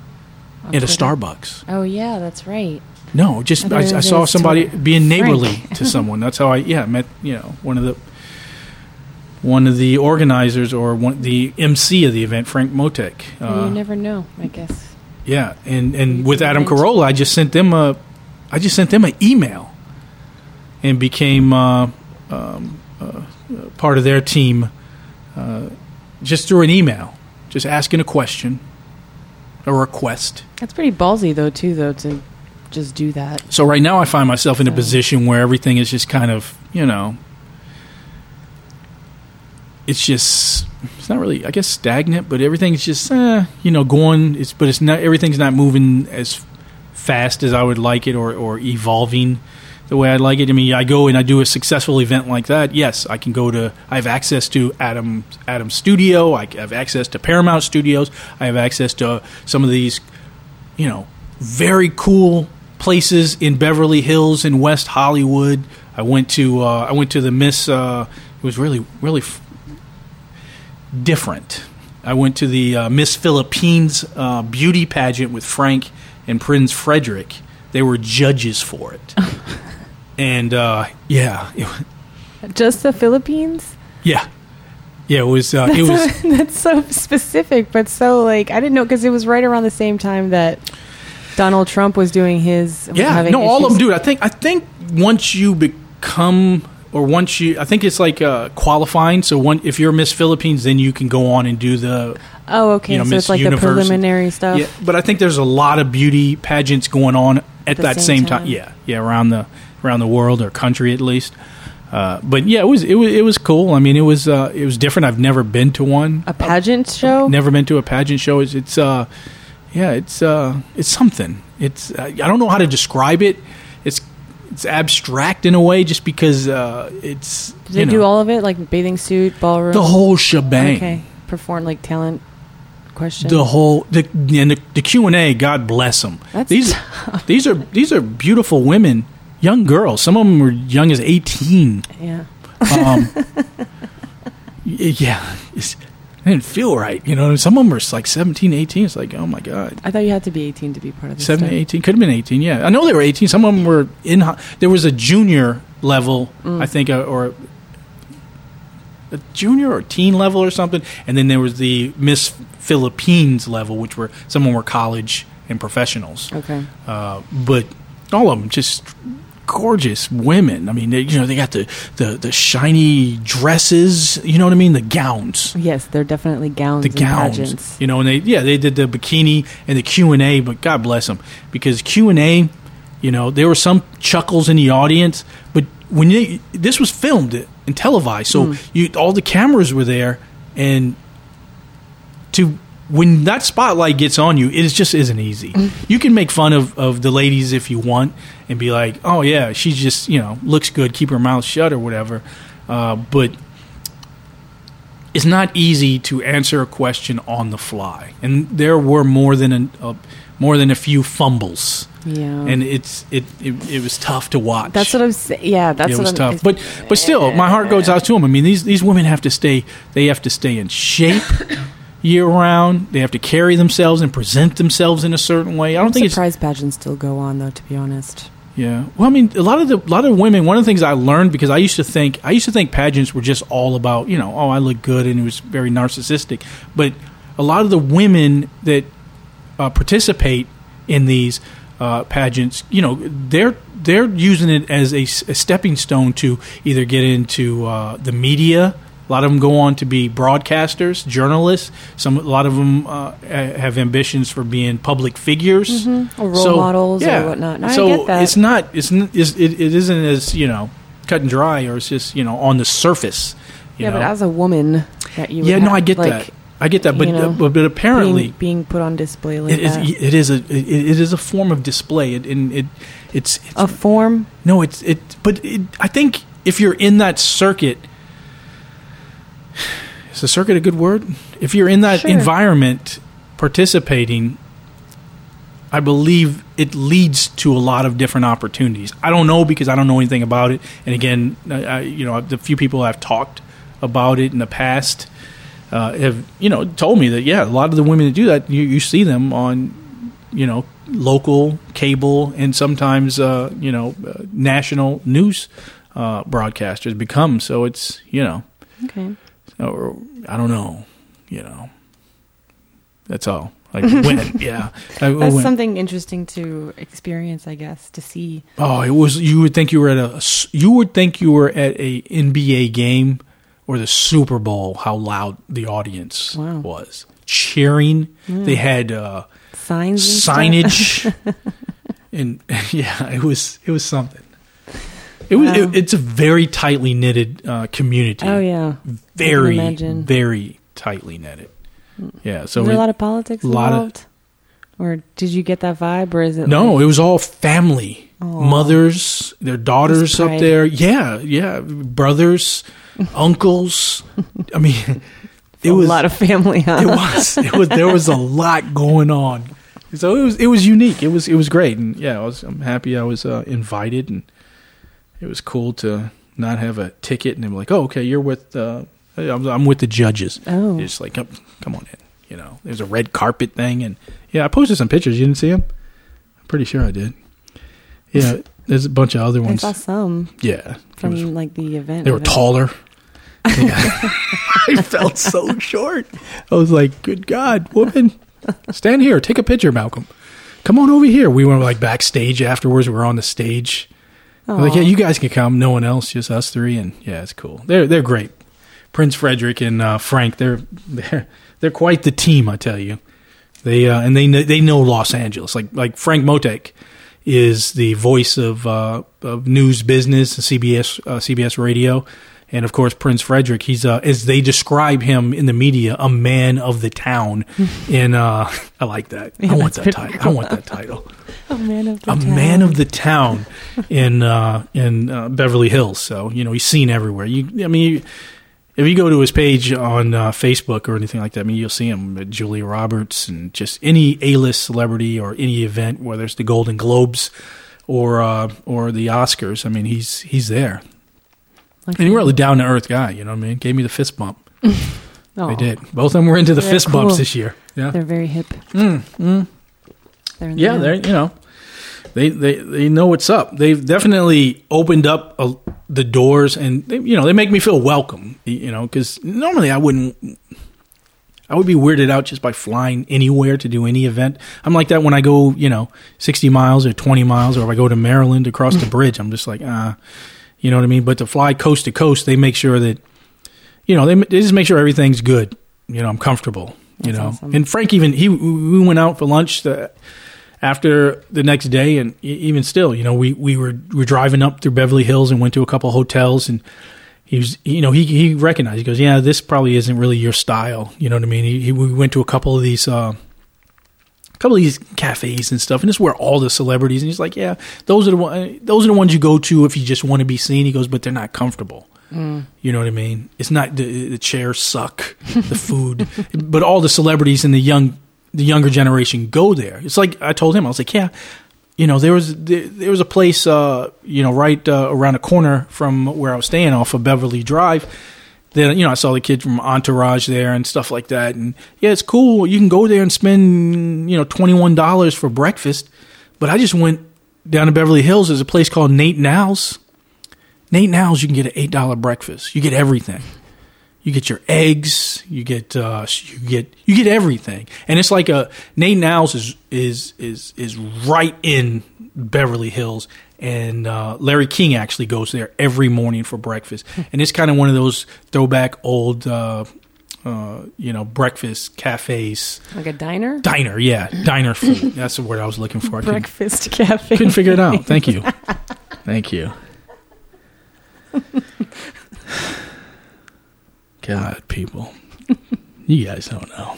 On at a. Starbucks. Oh yeah, that's right. No, just I I, I saw somebody Twitter. being neighborly [LAUGHS] to someone. That's how I yeah met you know one of the one of the organizers or one the MC of the event, Frank Mottek. Uh, you never know. I guess. yeah, and and He's with Adam. Carolla, I just sent them a, I just sent them an email, and became uh, um, uh, part of their team, uh, just through an email, just asking a question, a request. That's pretty ballsy though, too, though, to just do that. So right now, I find myself in a position where everything is just kind of, you know, it's just it's not really, I guess, stagnant, but everything's just, eh, you know, going. It's but it's not everything's not moving as fast as I would like it, or or evolving the way I'd like it. I mean, I go and I do a successful event like that. Yes, I can go to. I have access to Adam Adam Studio. I have access to Paramount Studios. I have access to some of these, you know, very cool places in Beverly Hills and West Hollywood. I went to uh, I went to the Miss. Uh, it was really really f- different. I went to the uh, Miss Philippines uh, beauty pageant with Frank and Prince Frederick. They were judges for it, [LAUGHS] and uh, yeah, Just the Philippines? yeah, yeah. It was uh, it was [LAUGHS] That's so specific, but so like I didn't know because it was right around the same time that Donald Trump was doing his. Yeah, no, all of them it. I think I think once you become or once you, I think it's like uh, qualifying. So one, if you're Miss Philippines, then you can go on and do the. Oh, okay. you know, so Miss it's like Universe the preliminary stuff. Yeah, but I think there's a lot of beauty pageants going on at the that same same time. time. Yeah, yeah, around the around the world or country at least. Uh, but yeah, it was it was it was cool. I mean, it was uh, it was different. I've never been to one. A pageant show. Never been to a pageant show. It's, it's uh, yeah, it's uh, it's something. It's uh, I don't know how to describe it. It's it's abstract in a way, just because uh, it's Did they know, do all of it, like bathing suit, ballroom? the whole shebang. Okay. Perform like talent question. The whole the and the, the Q and A. God bless them. That's these [LAUGHS] these are these are beautiful women, young girls. Some of them were young as eighteen. yeah. Um, [LAUGHS] yeah, it's, it didn't feel right. You know, some of them were like 17, 18. It's like, oh my god. I thought you had to be 18 to be part of this. 17, stuff. 18, could have been 18. Yeah, I know they were 18. Some of them were in. There was a junior level, Mm. I think, uh, or a junior or teen level or something, and then there was the Miss Philippines level, which were some of them were college and professionals. Okay. Uh, but all of them just gorgeous women. I mean, they, you know, they got the, the the shiny dresses. You know what I mean? The gowns Yes, they're definitely gowns the gowns, pageants. you know, and they yeah they did the bikini and the Q and A, but God bless them because Q and A, you know, there were some chuckles in the audience, but when they, this was filmed and televised, so Mm. you all the cameras were there, and to when that spotlight gets on you, it just isn't easy. Mm. You can make fun of, of the ladies if you want and be like, oh yeah, she's just you know looks good, keep her mouth shut or whatever, uh, but it's not easy to answer a question on the fly, and there were more than a, a more than a few fumbles, Yeah. and it's it, it it was tough to watch. that's what I'm saying. Yeah, that's it what was I'm, tough, but but still, my heart goes out to them. I mean, these these women have to stay. They have to stay in shape [COUGHS] year round. They have to carry themselves and present themselves in a certain way. I don't I'm think it's pageants still go on though. To be honest, yeah. Well, I mean, a lot of the a lot of women. One of the things I learned because I used to think I used to think pageants were just all about you know oh I look good and it was very narcissistic, but a lot of the women that uh, participate in these uh, pageants, you know, they're they're using it as a stepping stone to either get into uh, the media. A lot of them go on to be broadcasters, journalists. Some, a lot of them uh, have ambitions for being public figures, or role models or whatnot. No, I so get that. it's not. it's, it's it, it isn't as you know cut and dry, or it's just you know on the surface. You yeah, know? but as a woman, that you yeah, no, have, I get like, that. I get that, but you know, uh, but, but apparently being, being put on display like it is that. it is a it, it is a form of display. It and it it's, it's a form. no, it's it. But it, I think if you're in that circuit, is the circuit a good word? If you're in that Sure. environment, participating, I believe it leads to a lot of different opportunities. I don't know because I don't know anything about it. And again, I, I, you know, the few people I've talked about it in the past uh, have you know told me that yeah, a lot of the women that do that, you, you see them on you know local cable and sometimes uh, you know uh, national news uh, broadcasters become. So it's you know Okay. Or I don't know, you know. That's all. Like [LAUGHS] when, yeah. I- That's when- something interesting to experience, I guess, to see. oh, it was. You would think you were at a. You would think you were at a NBA game or the Super Bowl. How loud the audience Wow. was cheering. They had uh, Signs, and signage, [LAUGHS] and [LAUGHS] yeah, it was it was something. It was. Wow. It, it's a very tightly knitted uh, community. Oh yeah, very very tightly knitted. Yeah. So it- a lot of politics lot of- involved? or did you get that vibe, or is it No, like- it was all family. Aw. Mothers, their daughters up there. Yeah, yeah. Brothers, [LAUGHS] uncles. I mean, [LAUGHS] it was a lot of family? Huh? it was it was there was a lot going on. so it was it was unique. It was it was great, and yeah, I was I'm happy I was uh, invited, and it was cool to not have a ticket, and were like, "Oh, okay, you're with uh, I'm, I'm with the judges." Oh. It's like, come, come on in. You know, there's a red carpet thing, and yeah, I posted some pictures. You didn't see them? I'm pretty sure I did. Yeah, there's a bunch of other ones. I saw some Yeah, from was- like the event. they were event. taller. [LAUGHS] [LAUGHS] I felt so short. I was like, "Good God, woman, stand here, take a picture, Malcolm. Come on over here." We were like backstage afterwards. We were on the stage. Like, yeah, you guys can come. No one else, just us three, and yeah, it's cool. They're they're great. Prince Frederick and uh, Frank, they're [LAUGHS] they're they're quite the team, I tell you. They uh, and they kn- they know Los Angeles. Like like Frank Mottek is the voice of uh, of news business, CBS uh, CBS Radio, and of course Prince Frederick. He's uh, as they describe him in the media, a man of the town. [LAUGHS] and uh, [LAUGHS] I like that. Yeah, I want that title. I want that title a man of the a town. man of the town in uh, in uh, Beverly Hills. So you know he's seen everywhere. You, I mean, you, if you go to his page on uh, Facebook or anything like that, I mean, you'll see him with Julia Roberts and just any A list celebrity or any event, whether it's the Golden Globes or uh, or the Oscars. I mean, he's he's there. Like- And he's a really down to earth guy. You know what I mean? Gave me the fist bump. [LAUGHS] They did. Both of them were into the They're fist bumps this year. Yeah. They're very hip. Mm, mm. They're Yeah, you know they they they know what's up. They've definitely opened up uh the doors, and they, you know they make me feel welcome. You know, because normally I wouldn't. I would be weirded out just by flying anywhere to do any event. I'm like that when I go, you know, 60 miles or 20 miles, or if I go to Maryland across the bridge. I'm just like, ah, you know what I mean. But to fly coast to coast, they make sure that, you know, they, they just make sure everything's good. You know, I'm comfortable. You That's know, awesome. and Frank even he we went out for lunch the, after the next day, and even still, you know, we we were we were driving up through Beverly Hills and went to a couple hotels, and he was, you know, he he recognized. He goes, "Yeah, this probably isn't really your style." You know what I mean? He, he we went to a couple of these. Uh, a couple of these cafes and stuff, and this is where all the celebrities. And he's like, "Yeah, those are the one, those are the ones you go to if you just want to be seen." He goes, "But they're not comfortable." You know what I mean? It's not the, the chairs suck, the food, [LAUGHS] but all the celebrities and the young, the younger generation go there. It's like I told him, I was like, yeah, you know, there was there, there was a place, uh, you know, right uh, around the corner from where I was staying off of Beverly Drive. Then you know, I saw the kid from Entourage there and stuff like that, and yeah, it's cool. You can go there and spend you know twenty one dollars for breakfast, but I just went down to Beverly Hills. There's a place called Nate 'n Al's. Nate 'n Al's, you can get an eight dollar breakfast. You get everything. You get your eggs. You get uh, you get you get everything, and it's like a Nate 'n Al's is is is is right in Beverly Hills, and uh, Larry King actually goes there every morning for breakfast, and it's kind of one of those throwback old. Uh, uh, you know, breakfast cafes, like a diner. diner, yeah, [LAUGHS] diner food. That's the word I was looking for. I couldn't, Breakfast cafe. couldn't figure it out. Thank you, [LAUGHS] thank you. [LAUGHS] God, people, [LAUGHS] you guys don't know.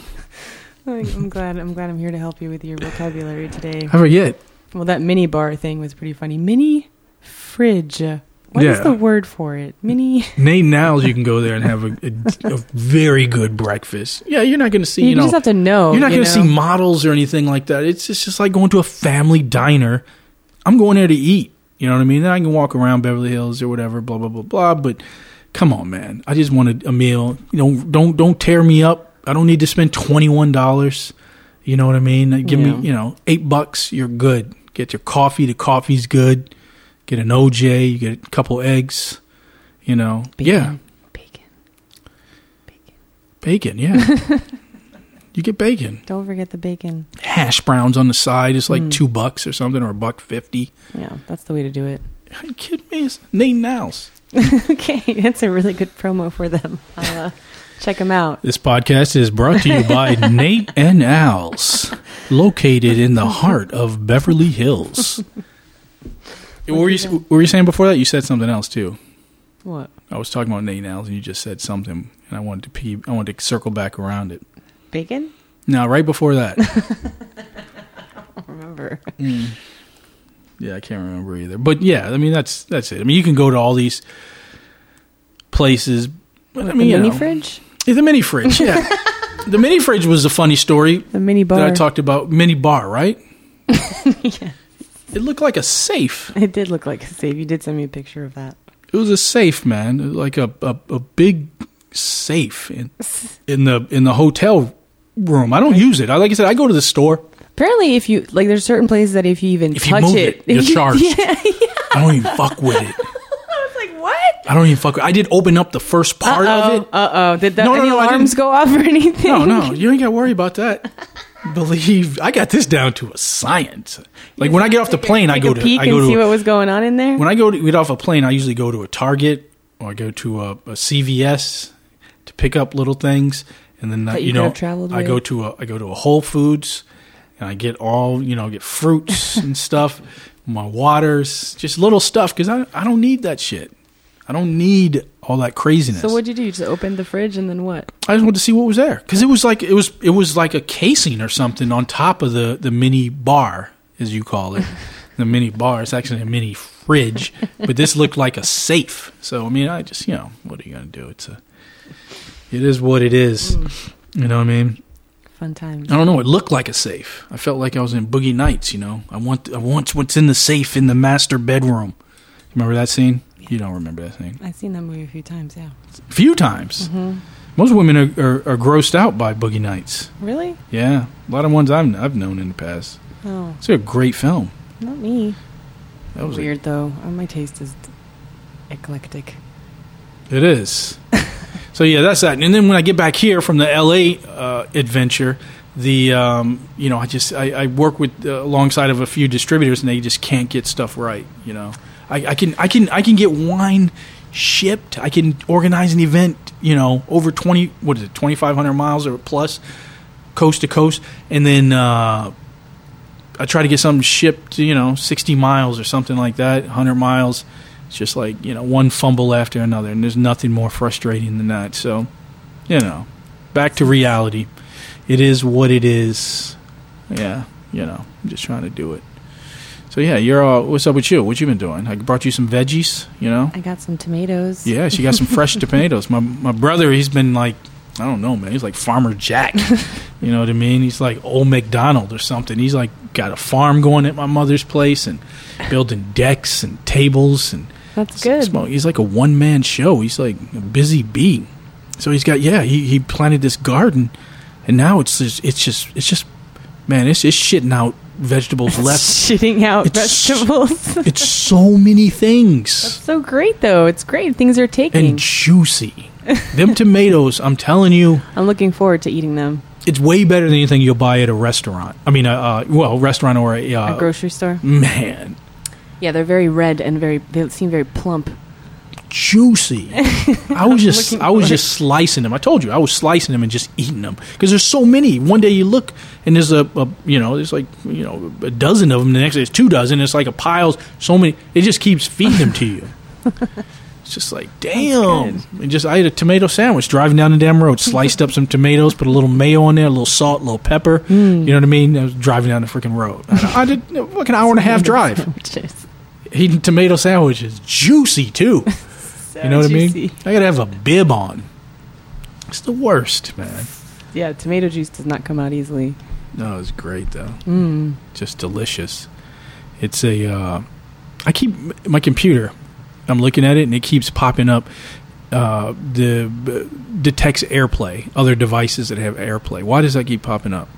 I'm glad. I'm glad I'm here to help you with your vocabulary today. I forget. Well, that mini bar thing was pretty funny. Mini fridge. What is Yeah. the word for it? Mini. [LAUGHS] Nate 'n Al's, you can go there and have a, a, a very good breakfast. Yeah, you're not going to see, You, you, know, just have to know. you're not you going to see models or anything like that. It's just, just like going to a family diner. I'm going there to eat. You know what I mean? Then I can walk around Beverly Hills or whatever, blah blah blah blah. But come on, man, I just wanted a meal. You know, don't don't tear me up. I don't need to spend twenty one dollars. You know what I mean? Give Yeah. me, you know, eight bucks. You're good. Get your coffee. The coffee's good. Get an OJ. You get a couple eggs. You know, yeah, Bacon. bacon. Bacon. Yeah, [LAUGHS] you get bacon. Don't forget the bacon. Hash browns on the side is like Mm. two bucks or something, or a buck fifty. Yeah, that's the way to do it. Are you kidding me? It's Nate 'n Al's. [LAUGHS] okay, that's a really good promo for them. I'll uh, check them out. This podcast is brought to you by [LAUGHS] Nate and Al's, located in the heart of Beverly Hills. [LAUGHS] What were, you, what were you saying before that? You said something else too. What? I was talking about Nate and Al's, and you just said something, and I wanted to pee, I wanted to circle back around it. Bacon? No, right before that. I don't remember. Yeah, I can't remember either. But yeah, I mean that's that's it. I mean you can go to all these places. But, I mean, the mini know, fridge? Yeah, the mini fridge. Yeah, [LAUGHS] the mini fridge was a funny story The mini bar. that I talked about. Mini bar, right? [LAUGHS] Yeah. It looked like a safe. It did look like a safe. You did send me a picture of that. It was a safe, man. Like a, a, a big safe in [LAUGHS] in the in the hotel room. I don't use it. I like I said, I go to the store. Apparently, if you like, there's certain places that if you even If you touch move it, you're [LAUGHS] you- charged. Yeah, yeah. I don't even fuck with it. [LAUGHS] I was like, what? I don't even fuck. With, I did open up the first part of it. Uh oh. Did the, No, no, any no, I alarms didn't. go off or anything? No, no, you ain't got to worry about that. [LAUGHS] Believe I got this down to a science. Like when I get off the plane, I Take go a to peek I go and see to what was going on in there. when I go to get off a plane. I usually go to a Target or I go to a, a CVS to pick up little things, and then uh, That you you could know have traveled I with? go to a I go to a Whole Foods and I get all you know get fruits [LAUGHS] and stuff, my waters, just little stuff because I I don't need that shit. I don't need all that craziness. So what'd you do? You just opened the fridge and then what? I just wanted to see what was there because it was like it was it was like a casing or something on top of the the mini bar as you call it. [LAUGHS] the mini bar. It's actually a mini fridge, but this looked like a safe. So I mean, I just you know what are you gonna do? It's a it is what it is. Mm. You know what I mean? Fun times. I don't know. It looked like a safe. I felt like I was in Boogie Nights. You know, I want I want what's in the safe in the master bedroom. Remember that scene? You don't remember that scene? I've seen that movie a few times. Yeah. A few times. Mm-hmm. Most women are, are, are grossed out by Boogie Nights. Really? Yeah, a lot of ones I've I've known in the past. Oh, It's a great film. not me. That was a- Weird though. Uh, My taste is eclectic. it is. [LAUGHS] so yeah, that's that. And then when I get back here from the L.A. Uh, adventure, the um, you know I just I, I work with uh, alongside of a few distributors and they just can't get stuff right. You know, I, I can I can I can get wine shipped. I can organize an event. You know, over twenty what is it twenty five hundred miles or plus, coast to coast, and then. Uh, I try to get something shipped, you know, 60 miles or something like that, 100 miles. It's just like, you know, one fumble after another, and there's nothing more frustrating than that. So, you know, back to reality. It is what it is. Yeah, you know, I'm just trying to do it. So, yeah, you're all, what's up with you? What you been doing? I brought you some veggies, you know? I got some tomatoes. Yeah, she got some fresh [LAUGHS] tomatoes. My my brother, he's been like, I don't know, man. He's like Farmer Jack. [LAUGHS] you know what I mean? He's like old McDonald or something. He's like got a farm going at my mother's place and building decks and tables and That's good. smoke. He's like a one man show. He's like a busy bee. So he's got yeah. He he planted this garden, and now it's just it's just it's just man. It's it's shitting out vegetables [LAUGHS] left. Shitting out It's- vegetables. [LAUGHS] It's so many things. so great though. It's great. Things are taking. and juicy. [LAUGHS] Them tomatoes, I'm telling you, I'm looking forward to eating them. it's way better than anything you'll buy at a restaurant. I mean, uh, uh, well, restaurant or a, uh, A grocery store. man, Yeah, they're very red and very. They seem very plump. juicy. [LAUGHS] I was just, I was just slicing them. I told you, I was slicing them and just eating them because there's so many. One day you look and there's a, a, you know, there's like, you know, a dozen of them. The next day it's two dozen. It's like a pile. So many. It just keeps feeding them to you. [LAUGHS] It's just like, damn. And just, I ate a tomato sandwich driving down the damn road. [LAUGHS] Sliced up some tomatoes, put a little mayo on there, a little salt, a little pepper. Hmm. You know what I mean? I was driving down the freaking road. I, I did a fucking hour and a half drive. Sandwiches. Eating tomato sandwiches. Juicy, too. [LAUGHS] You know what I mean? I gotta have a bib on. It's the worst, man. Yeah, tomato juice does not come out easily. No, it's great though. Mm. Just delicious. It's a. Uh, I keep my computer. I'm looking at it and it keeps popping up. Uh, the detects AirPlay. Other devices that have AirPlay. Why does that keep popping up?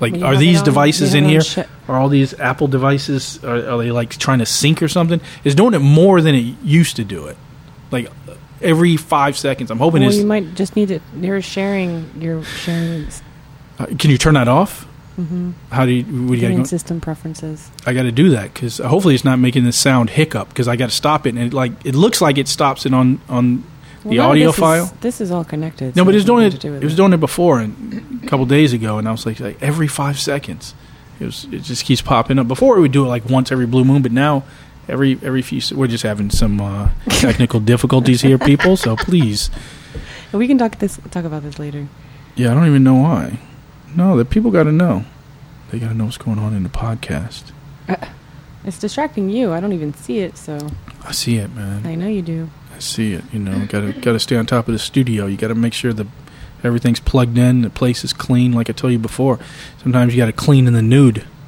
Like, are these devices in here? Are all these Apple devices? Are, are they like trying to sync or something? It's doing it more than it used to do it. Like every five seconds. I'm hoping well, it's. you might just need to. You're sharing. You're sharing. Uh, can you turn that off? Mm-hmm. How do you? What do you Getting gotta go? system preferences. I got to do that because hopefully it's not making the sound hiccup because I got to stop it and it like it looks like it stops it on on the of audio this is- file. this is all connected. no, but it was doing it. to do with It was doing it before and a couple days ago, and I was like, like every five seconds, it was it just keeps popping up. Before we would do it like once every blue moon, but now every every few. We're just having some uh, [LAUGHS] technical difficulties here, people. So please, [LAUGHS] we can talk this. Talk about this later. yeah, I don't even know why. No, the people got to know. They got to know what's going on in the podcast. It's distracting you. I don't even see it, so I see it, man. I know you do. I see it. You know, got to got to stay on top of the studio. You got to make sure the Everything's plugged in. The place is clean, like I told you before. Sometimes you got to clean in the nude. [LAUGHS]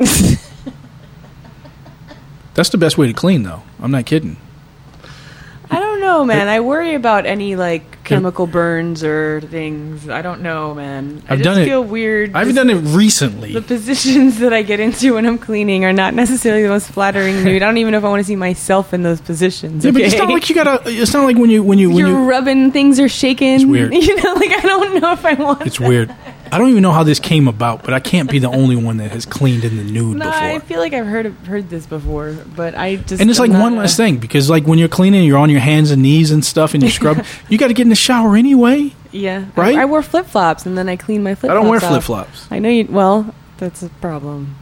That's the best way to clean, though. I'm not kidding. I don't know, man. I worry about any like chemical burns or things. I don't know, man. I I've just done it- feel weird. I haven't done it recently. The positions [LAUGHS] that I get into when I'm cleaning are not necessarily the most flattering [LAUGHS] nude. I don't even know if I want to see myself in those positions. Yeah, but it's not like you gotta. It's not like when you when you when you're you. rubbing things are shaking. It's weird. [LAUGHS] You know, like I don't know if I want. It's weird. I don't even know how this came about, but I can't be the only one that has cleaned in the nude No, before. I feel like I've heard heard this before, but I just and it's like one less thing because like when you're cleaning, you're on your hands and knees and stuff, and you scrub. [LAUGHS] you got to get in the shower anyway. Yeah, Right? I, I wear flip flops and then I clean my flip. I don't wear flip flops, I know you. Well, that's a problem.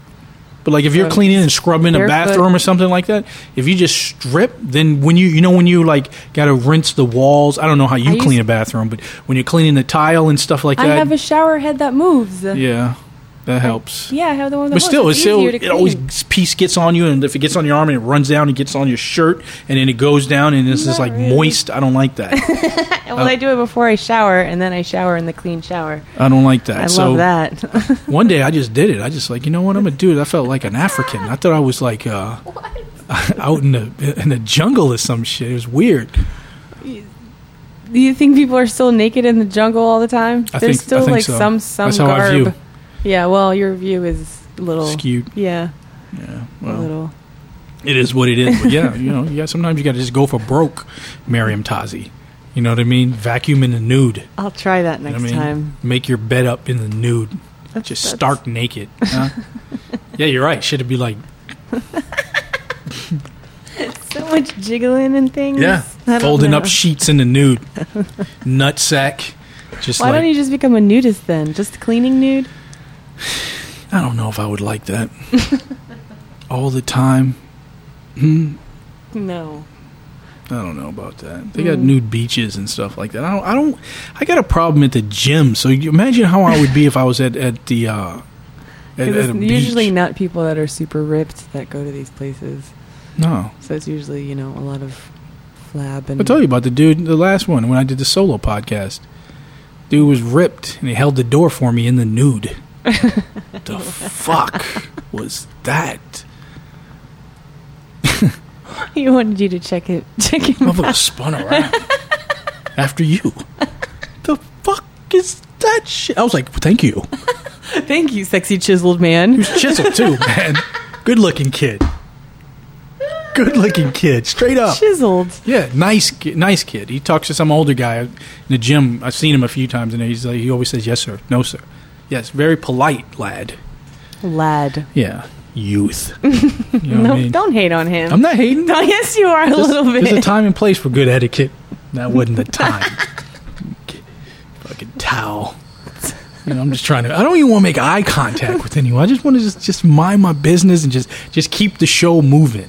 But like if you're cleaning and scrubbing a bathroom or something like that, if you just strip, then when you you know when you like got to rinse the walls. I don't know how you I clean used- a bathroom, but when you're cleaning the tile and stuff like that. I that, have a shower head that moves. yeah, that helps. Yeah, I have the one But still, it's still it always clean. piece gets on you, and if it gets on your arm and it runs down, it gets on your shirt, and then it goes down, and it's just Not like really. moist. I don't like that. [LAUGHS] well, I do it before I shower, and then I shower in the clean shower. I don't like that. I so love that. [LAUGHS] one day I just did it. I just like you know what I'm gonna do it. I felt like an African. I thought I was like uh, [LAUGHS] out in the in the jungle or some shit. It was weird. do you think people are still naked in the jungle all the time? I There's think- still like so. some some That's how I garb. Yeah, well, your view is a little Skewed. Yeah, Yeah. a Well, little. it is what it is. But yeah, [LAUGHS] you know, yeah. Sometimes you got to just go for broke, Meriem Tazi. You know what I mean? Vacuum in the nude. I'll try that You know next I mean? time. Make your bed up in the nude. That's- just that's- stark naked. Huh? [LAUGHS] yeah, you're right. Should it be like [LAUGHS] So much jiggling and things. yeah, folding know. up sheets in the nude, nut sack. Just Why like don't you just become a nudist then? Just cleaning nude? I don't know if I would like that [LAUGHS] all the time. Hmm. No. I don't know about that. They got nude beaches and stuff like that. I don't. I don't. I got a problem at the gym. So you imagine how I would be if I was at at the uh, at, at it's a beach. usually not people that are super ripped that go to these places. no. So it's usually, you know, a lot of flab and I tell you about the dude, the last one when I did the solo podcast. Dude was ripped and he held the door for me in the nude. [LAUGHS] the fuck was that? [LAUGHS] he wanted you to check it check Motherfucker out. spun around [LAUGHS] after you. The fuck is that shit? I was like, thank you. Thank you, sexy chiseled He man. was chiseled too, man. Good looking kid. Good looking kid, straight up. Chiseled. Yeah, nice, ki- nice kid. He talks to some older guy in the gym. I've seen him a few times, and he's like, he always says, "Yes, sir. No, sir." Yes, very polite lad. Lad. Yeah, youth. [LAUGHS] You know No, what I mean? don't hate on him. I'm not hating. [LAUGHS] No, yes, you are a There's- little bit. There's a time and place for good etiquette. That wasn't the time. [LAUGHS] Fucking towel. You know, I'm just trying to. I don't even want to make eye contact with anyone. I just want to just just mind my business and just just keep the show moving.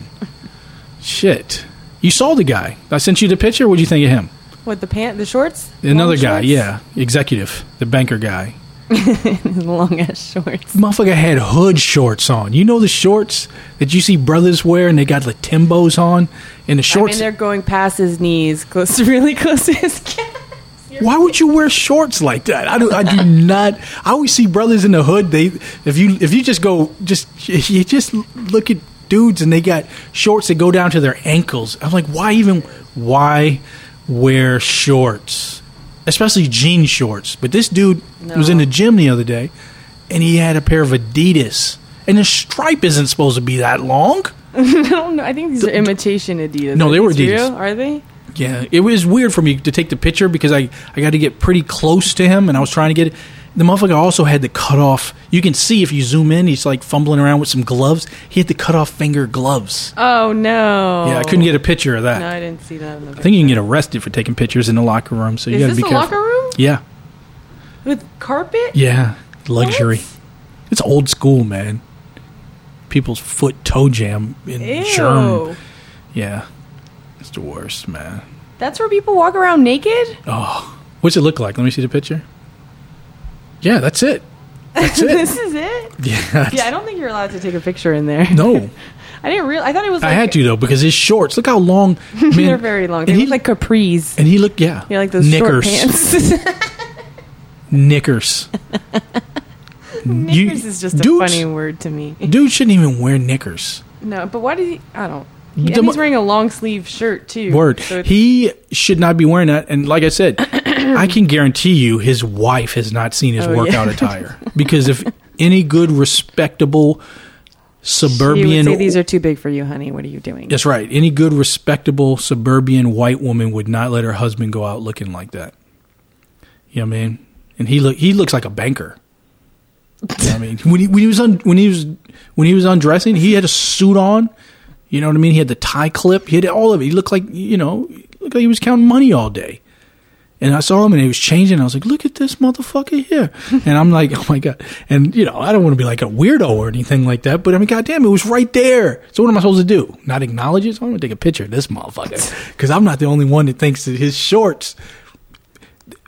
Shit. You saw the guy. I sent you the picture. What'd you think of him? What the pant, the shorts? Another Long guy, shorts? yeah, executive, the banker guy. [LAUGHS] long ass shorts. Motherfucker had hood shorts on. You know the shorts that you see brothers wear, and they got the Timbos on, and the I shorts. mean, they're going past his knees, close, [LAUGHS] really close to his. [LAUGHS] Why would you wear shorts like that? I do. I do not. I always see brothers in the hood. They, if you if you just go, just you just look at dudes and they got shorts that go down to their ankles. I'm like, why even? Why wear shorts, especially jean shorts? But this dude was in the gym the other day, and he had a pair of Adidas, and the stripe isn't supposed to be that long. I don't know. I think these are imitation Adidas. No, they were Adidas. real? Are they? Yeah, it was weird for me to take the picture because I, I got to get pretty close to him and I was trying to get it. The motherfucker also had the cut off. You can see if you zoom in, he's like fumbling around with some gloves. He had the cut off finger gloves. Oh no. Yeah, I couldn't get a picture of that. No, I didn't see that. In the I think you can get arrested for taking pictures in the locker room, so you got to this be a careful. locker room Yeah, with carpet? yeah, luxury. What? It's old school, man. People's foot toe jam in Ew. germ. Yeah, it's the worst, man. That's where people walk around naked. Oh, what's it look like? Let me see the picture. Yeah, that's it. That's it. [LAUGHS] this is it. Yeah. Yeah, I don't think you're allowed to take a picture in there. No, [LAUGHS] I didn't real. I thought it was. Like, I had to though because his shorts. Look how long. [LAUGHS] Man, They're very long. They and look like capris. And he looked, yeah, Yeah, like those knickers, short pants. Knickers. Knickers is just a dudes- funny word to me. Dude shouldn't even wear knickers. No, but why did he? I don't. He, The he's wearing a long sleeve shirt too. Word. So He should not be wearing that. And like I said, I can guarantee you his wife has not seen his Oh, yeah. workout [LAUGHS] attire. Because if any good, respectable suburban. say these are too big for you, honey. What are you doing? That's right. Any good, respectable suburban white woman would not let her husband go out looking like that. You know what I mean? And he look he looks like a banker. You know I mean? When he, when he was un, when he was when he was undressing, he had a suit on. You know what I mean? He had the tie clip. He had all of it. He looked like you know, looked like he was counting money all day. And I saw him and he was changing. I was like, look at this motherfucker here. [LAUGHS] And I'm like, oh my God. And, you know, I don't want to be like a weirdo or anything like that. But I mean, goddamn, it was right there. So what am I supposed to do? Not acknowledge it? So I'm going to take a picture of this motherfucker. [LAUGHS] Because I'm not the only one that thinks that his shorts.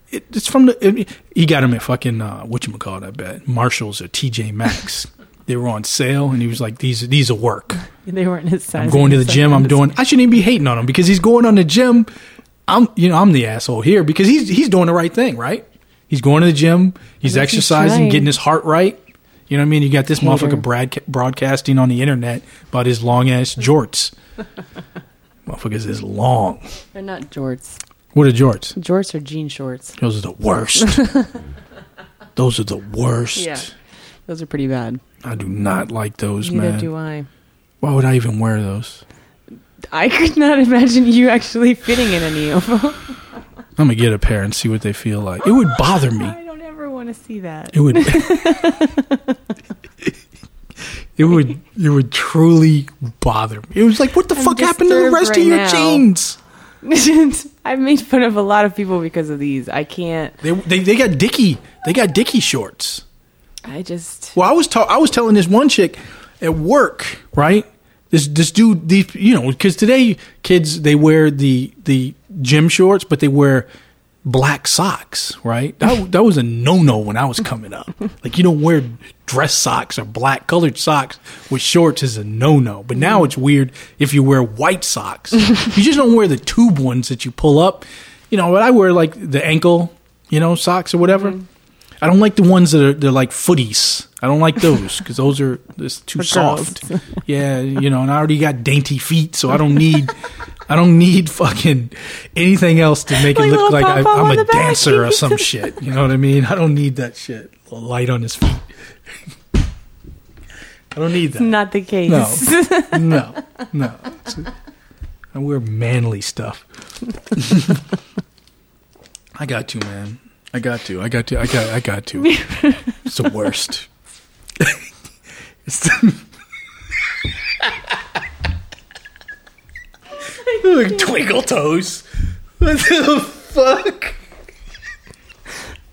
It, it's from the. it- he got them at fucking, uh, whatchamacallit, I bet. Marshalls or TJ Maxx. they were on sale and he was like, these, these will work. [LAUGHS] They weren't his size. I'm going to the gym. I'm doing. I shouldn't even be hating on him because he's going on the gym. I'm, you know, I'm the asshole here because he's he's doing the right thing, right? He's going to the gym. He's I think he's exercising, getting his heart right. You know what I mean? You got this Hater. motherfucker broad, broadcasting on the internet about his long ass [LAUGHS] jorts. Motherfuckers is long. They're not jorts. What are jorts? Jorts are jean shorts. Those are the worst. [LAUGHS] those are the worst. Yeah. Those are pretty bad. I do not like those, man. Neither man. do I. Why would I even wear those? I could not imagine you actually fitting in any of them. I'm gonna get a pair and see what they feel like. It would bother me. I don't ever want to see that. It would. [LAUGHS] it would. It would truly bother me. It was like, what the I'm fuck happened to the rest of your now. jeans? [LAUGHS] I've made fun of a lot of people because of these. I can't. They, they they got Dicky. They got Dicky shorts. I just. Well, I was ta- I was telling this one chick at work, right? This this dude, these you know, because today kids they wear the the gym shorts, but they wear black socks, right? That [LAUGHS] that was a no no when I was coming up. Like you don't wear dress socks or black colored socks with shorts is a no no. But now it's weird if you wear white socks. [LAUGHS] you just don't wear the tube ones that you pull up. You know, but I wear like the ankle, you know, socks or whatever. Mm-hmm. I don't like the ones that are they're like footies. I don't like those because those are it's too For soft. girls. yeah, you know, and I already got dainty feet, so I don't need I don't need fucking anything else to make Like it look like I, I'm a dancer or some [LAUGHS] shit. You know what I mean? I don't need that shit. A light on his feet. I don't need that. Not the case. No. [LAUGHS] no, no. I wear manly stuff. [LAUGHS] I got to, man. I got to. I got to. I got. I got to. It's the worst. It's the Look, [LAUGHS] twinkle toes. What the fuck?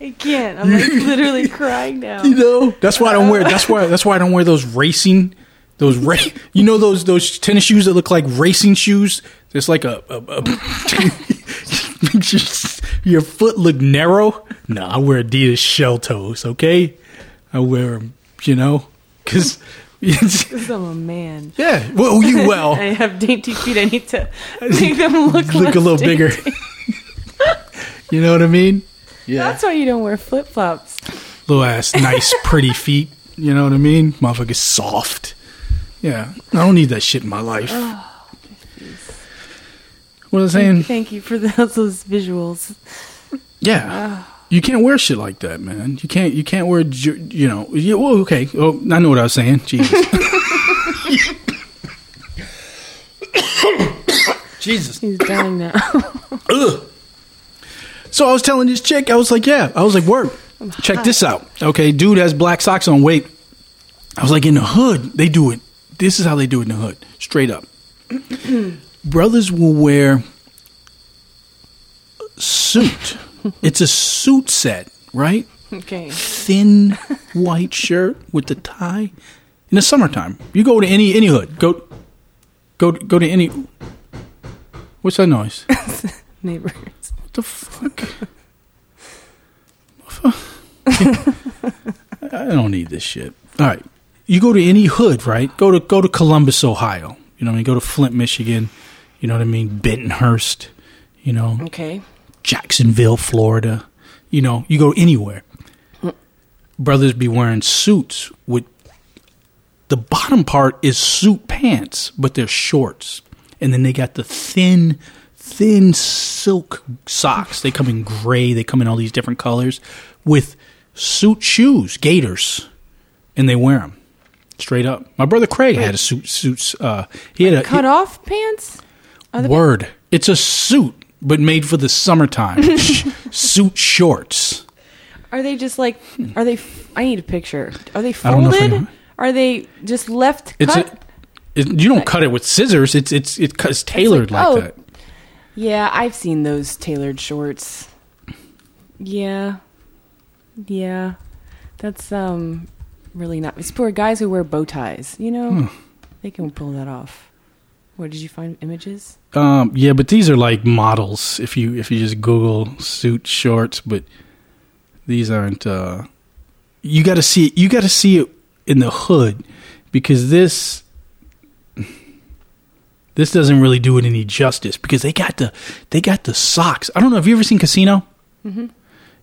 I can't. I'm like literally [LAUGHS] crying now. You know, that's why I don't wear. [LAUGHS] That's why. That's why I don't wear those racing. Those ra- You know those those tennis shoes that look like racing shoes. It's like a. a, a your, your foot look narrow. No, I wear Adidas shell toes. Okay, I wear them. You know, because. [LAUGHS] Because I'm a man. yeah, well, you well [LAUGHS] I have dainty feet. I need to make them look, look a little bigger. [LAUGHS] you know what I mean? Yeah, That's why you don't wear flip flops. little ass, nice, pretty feet. You know what I mean? Motherfucker's soft. Yeah, I don't need that shit in my life. Oh, what was I saying? Thank you for those, those visuals. Yeah, ah. You can't wear shit like that, man. You can't. You can't wear. You know. Yeah, well, okay. Oh, I know what I was saying. Jesus. [LAUGHS] Jesus. He's dying now. [LAUGHS] Ugh. So I was telling this chick, I was like, yeah. I was like, work. Check this out. Okay, dude has black socks on. Wait. I was like, in the hood, they do it. This is how they do it in the hood. Straight up. [CLEARS THROAT] Brothers will wear suit. It's a suit set, right? okay. Thin white shirt with the tie. In the summertime. You go to any any hood. Go go go to any What's that noise? [LAUGHS] Neighbors. What the fuck? [LAUGHS] I don't need this shit. All right, you go to any hood, right? Go to go to Columbus, Ohio. You know what I mean? Go to Flint, Michigan. You know what I mean? Bensonhurst. You know Okay. Jacksonville, Florida. You know, you go anywhere. brothers be wearing suits with the bottom part is suit pants, but they're shorts. And then they got the thin, thin silk socks. They come in gray, they come in all these different colors with suit shoes, gaiters, and they wear them straight up. My brother Craig had a suit. Suits. Uh, he had a Cut off pants? Word. It's a suit, but made for the summertime. [LAUGHS] Suit shorts. Are they just like? Are they? I need a picture. Are they I don't know if folded? Are they just left It's cut? a, it, you don't cut it with scissors. It's it's it's, tailored like, oh. that. yeah, I've seen those tailored shorts. Yeah, yeah, that's um really not. It's for guys who wear bow ties. You know, Hmm. they can pull that off. Where did you find images? Um, yeah, but these are like models. If you if you just Google suit shorts, but these aren't. Uh, you got to see it. You got to see it in the hood because this this doesn't really do it any justice because they got the they got the socks. I don't know. Have you ever seen Casino? Mm-hmm.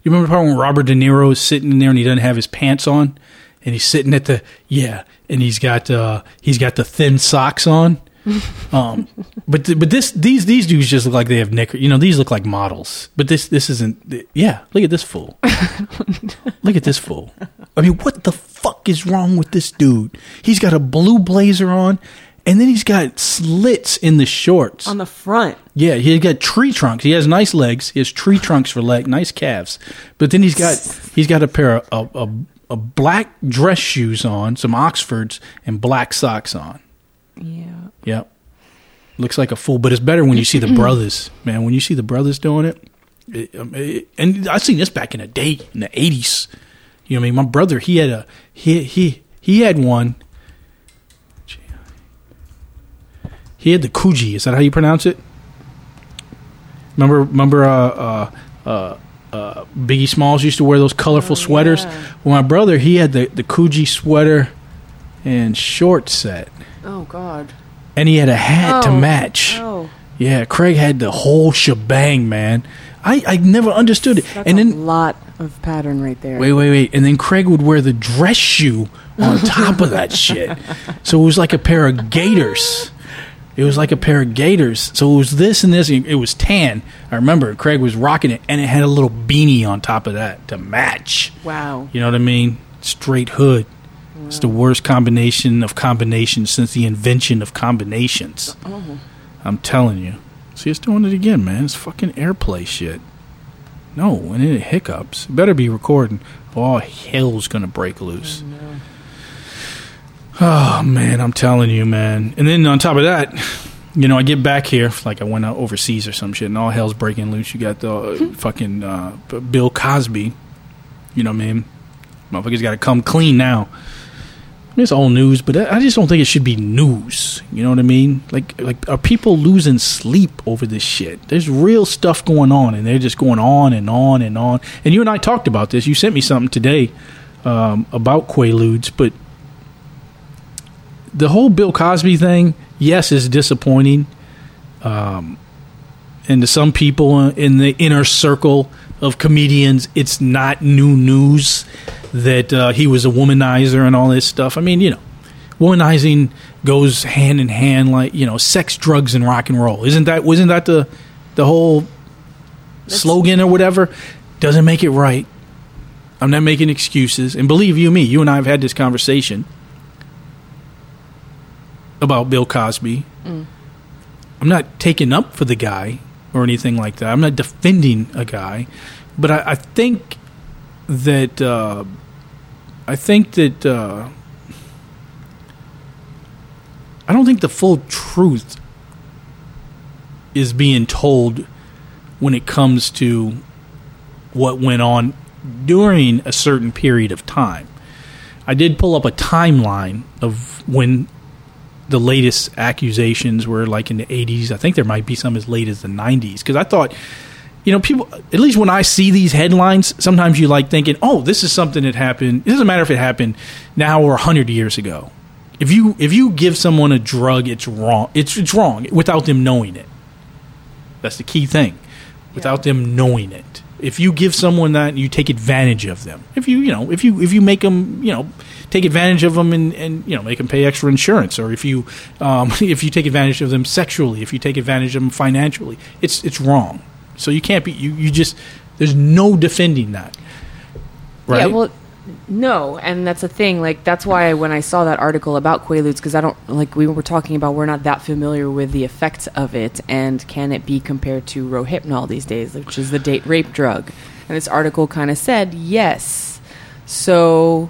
You remember the part when Robert De Niro is sitting in there and he doesn't have his pants on, and he's sitting at the yeah, and he's got uh he's got the thin socks on. [LAUGHS] um, but th- but this these these dudes just look like they have knicker. You know, these look like models. But this this isn't. Yeah, look at this fool. [LAUGHS] look at this fool. I mean, what the fuck is wrong with this dude? He's got a blue blazer on, and then he's got slits in the shorts. On the front. Yeah, he's got tree trunks. He has nice legs. He has tree trunks for leg, nice calves. But then he's got [LAUGHS] he's got a pair of a, a, a black dress shoes on, some Oxfords, and black socks on. Yeah. Yep. Looks like a fool, but it's better when you see the [CLEARS THROAT] brothers, man. When you see the brothers doing it, it, um, it- and I seen this back in the day in the eighties. You know, what I mean, my brother he had a he he he had one. He had the Coogi. Is that how you pronounce it? Remember, remember, uh, uh, uh, uh, Biggie Smalls used to wear those colorful Oh, sweaters. yeah. Well, my brother he had the the Coogi sweater and short set Oh God. And he had a hat to Oh. match. Oh, Yeah, Craig had the whole shebang, man. I, I never understood it. that's and a lot of pattern right there. wait, wait, wait, and then Craig would wear the dress shoe on [LAUGHS] top of that shit. So it was like a pair of gaiters. It was like a pair of gaiters. So it was this and this. and It was tan. I remember Craig was rocking it, and it had a little beanie on top of that to match. Wow. You know what I mean? Straight hood. It's the worst combination of combinations since the invention of combinations. Oh. I'm telling you. See, it's doing it again, man. It's fucking airplay shit. No, and it hiccups. It better be recording. All hell's gonna break loose. Oh man, I'm telling you, man. And then on top of that, you know, I get back here like I went out overseas or some shit, and all hell's breaking loose. You got the uh, [LAUGHS] fucking uh, Bill Cosby. You know what I mean? Motherfuckers got to come clean now. It's all news, but I just don't think it should be news. You know what I mean? Like, like are people losing sleep over this shit? There's real stuff going on, and they're just going on and on and on. And you and I talked about this. You sent me something today um, about Quaaludes, but the whole Bill Cosby thing, yes, is disappointing. Um, and to some people in the inner circle of comedians, it's not new news that uh, he was a womanizer and all this stuff. I mean, you know, womanizing goes hand in hand, like you know, sex, drugs, and rock and roll. Isn't that wasn't that the the whole slogan or whatever? Doesn't make it right. I'm not making excuses, and believe you me, you and I have had this conversation about Bill Cosby. I'm not taking up for the guy or anything like that. I'm not defending a guy, but I, I think that uh, I think that uh, I don't think the full truth is being told when it comes to what went on during a certain period of time. I did pull up a timeline of when the latest accusations were like in the 80s. I think there might be some as late as the 90s because I thought, you know, people, at least when I see these headlines, sometimes you like thinking, oh, this is something that happened. It doesn't matter if it happened now or 100 years ago. If you if you give someone a drug, it's wrong. It's it's wrong without them knowing it. That's the key thing. without them knowing it. If you give someone that, and you take advantage of them. If you, you know, if you if you make them, you know, take advantage of them and, and you know make them pay extra insurance, or if you um, [LAUGHS] if you take advantage of them sexually, if you take advantage of them financially, it's it's wrong. So you can't be you you just there's no defending that. Right? Yeah, well, no, and that's the thing. Like that's why when I saw that article about Quaaludes, because I don't like we were talking about, we're not that familiar with the effects of it, and can it be compared to Rohypnol these days, which is the date rape drug? And this article kind of said yes. So.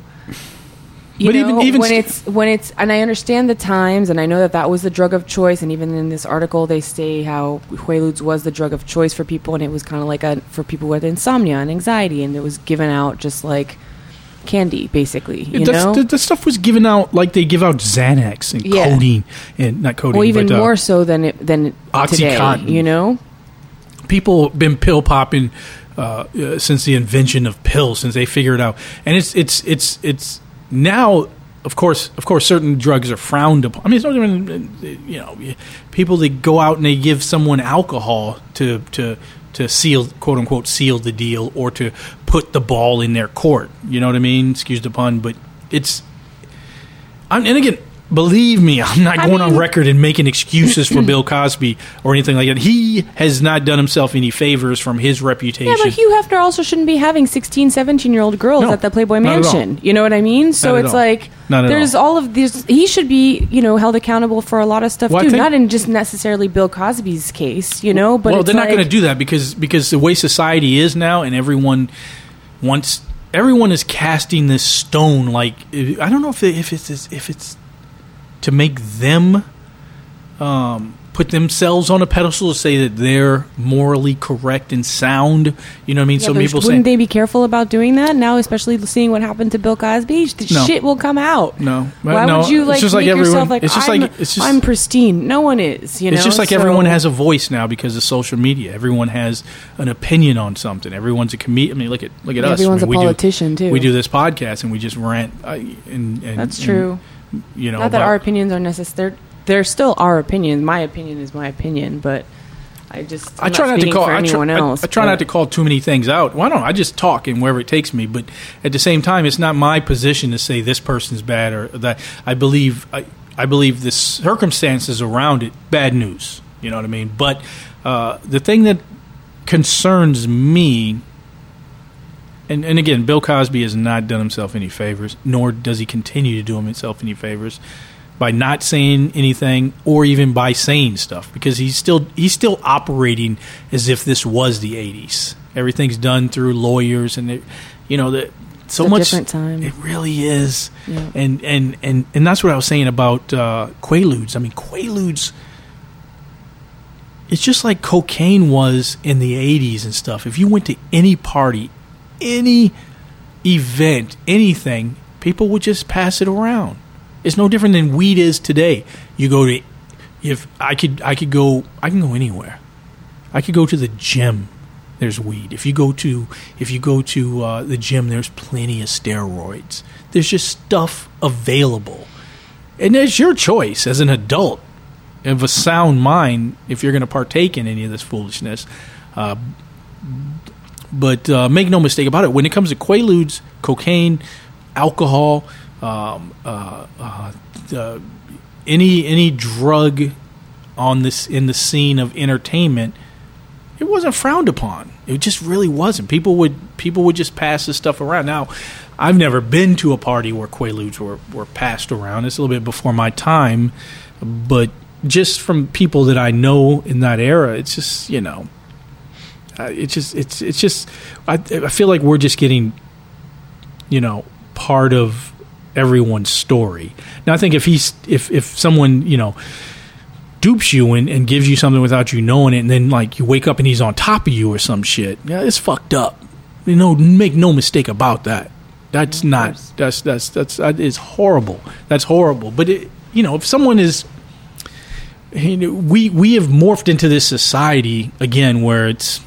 But know, even- even when st- it's when it's and I understand the times and I know that that was the drug of choice and even in this article they say how Quaaludes was the drug of choice for people and it was kind of like a for people with insomnia and anxiety and it was given out just like candy basically you That's- know the, stuff was given out like they give out Xanax and Yeah. codeine and not codeine, well even but, uh, more so than it than today Oxycontin. you know people have been pill popping uh, uh, since the invention of pills, since they figured it out, and it's it's it's it's now. Of course, of course, certain drugs are frowned upon. I mean, it's not even you know people that go out and they give someone alcohol to to to seal quote unquote seal the deal or to put the ball in their court. You know what I mean? Excuse the pun, but it's I'm, and again, believe me, I'm not I going on record and making excuses for Bill Cosby or anything like that. He has not done himself any favors from his reputation. yeah but Hugh Hefner also shouldn't be having 16 17 year old girls No, at the Playboy not at all. Mansion you know what I mean so it's all. like there's all. all of these he should be you know held accountable for a lot of stuff Well, too think- not in just necessarily Bill Cosby's case you know but well, they're not going to do that because because the way society is now, and everyone wants everyone is casting this stone. Like I don't know if it, if it's if it's to make them um, put themselves on a pedestal to say that they're morally correct and sound. You know what I mean? Yeah, Some people wouldn't they be careful about doing that now, especially seeing what happened to Bill Cosby? The No. shit will come out. no. Why no, would you it's like just make like yourself like it's just I'm, like it's just I'm pristine? No one is. You know, It's just like So- everyone has a voice now because of social media. Everyone has an opinion on something. Everyone's a comedian. I mean, look at look at us. Everyone's I mean, a we do- politician too. We do this podcast and we just rant. Uh, and, and That's and, true. You know, Not that our opinions are necessary. They're, they're still our opinions. My opinion is my opinion, but I just I'm I try not, to call. I try, anyone I- else. I, try not to call too many things out. Why don't I just talk and wherever it takes me? But at the same time, it's not my position to say this person's bad or that. I believe I, I believe the circumstances around it bad news. You know what I mean? But uh, the thing that concerns me, and and again, Bill Cosby has not done himself any favors, nor does he continue to do himself any favors by not saying anything or even by saying stuff because he's still he's still operating as if this was the 80s. Everything's done through lawyers and it, you know that so It's a much different time. It really is. Yeah. And and and and that's what I was saying about uh Quaaludes. I mean Quaaludes it's just like cocaine was in the 80s and stuff. If you went to any party, any event, anything, people would just pass it around. It's no different than weed is today. You go to if I could I could go I can go anywhere. I could go to the gym. There's weed. If you go to if you go to uh, the gym, there's plenty of steroids. There's just stuff available, and it's your choice as an adult of a sound mind if you're going to partake in any of this foolishness. Uh, but uh, make no mistake about it. When it comes to quaaludes, cocaine, alcohol, um, uh, uh, uh, any any drug on this in the scene of entertainment, it wasn't frowned upon. It just really wasn't. People would people would just pass this stuff around. Now, I've never been to a party where quaaludes were, were passed around. It's a little bit before my time, but just from people that I know in that era, it's just you know, uh, it's just it's it's just I, I feel like we're just getting, you know, part of everyone's story. Now, I think if he's if if someone you know dupes you and, and gives you something without you knowing it, and then like you wake up and he's on top of you or some shit, yeah, it's fucked up. You know, make no mistake about that. That's not that's that's that's that is horrible. That's horrible. But it, you know, if someone is you know, we we have morphed into this society again where it's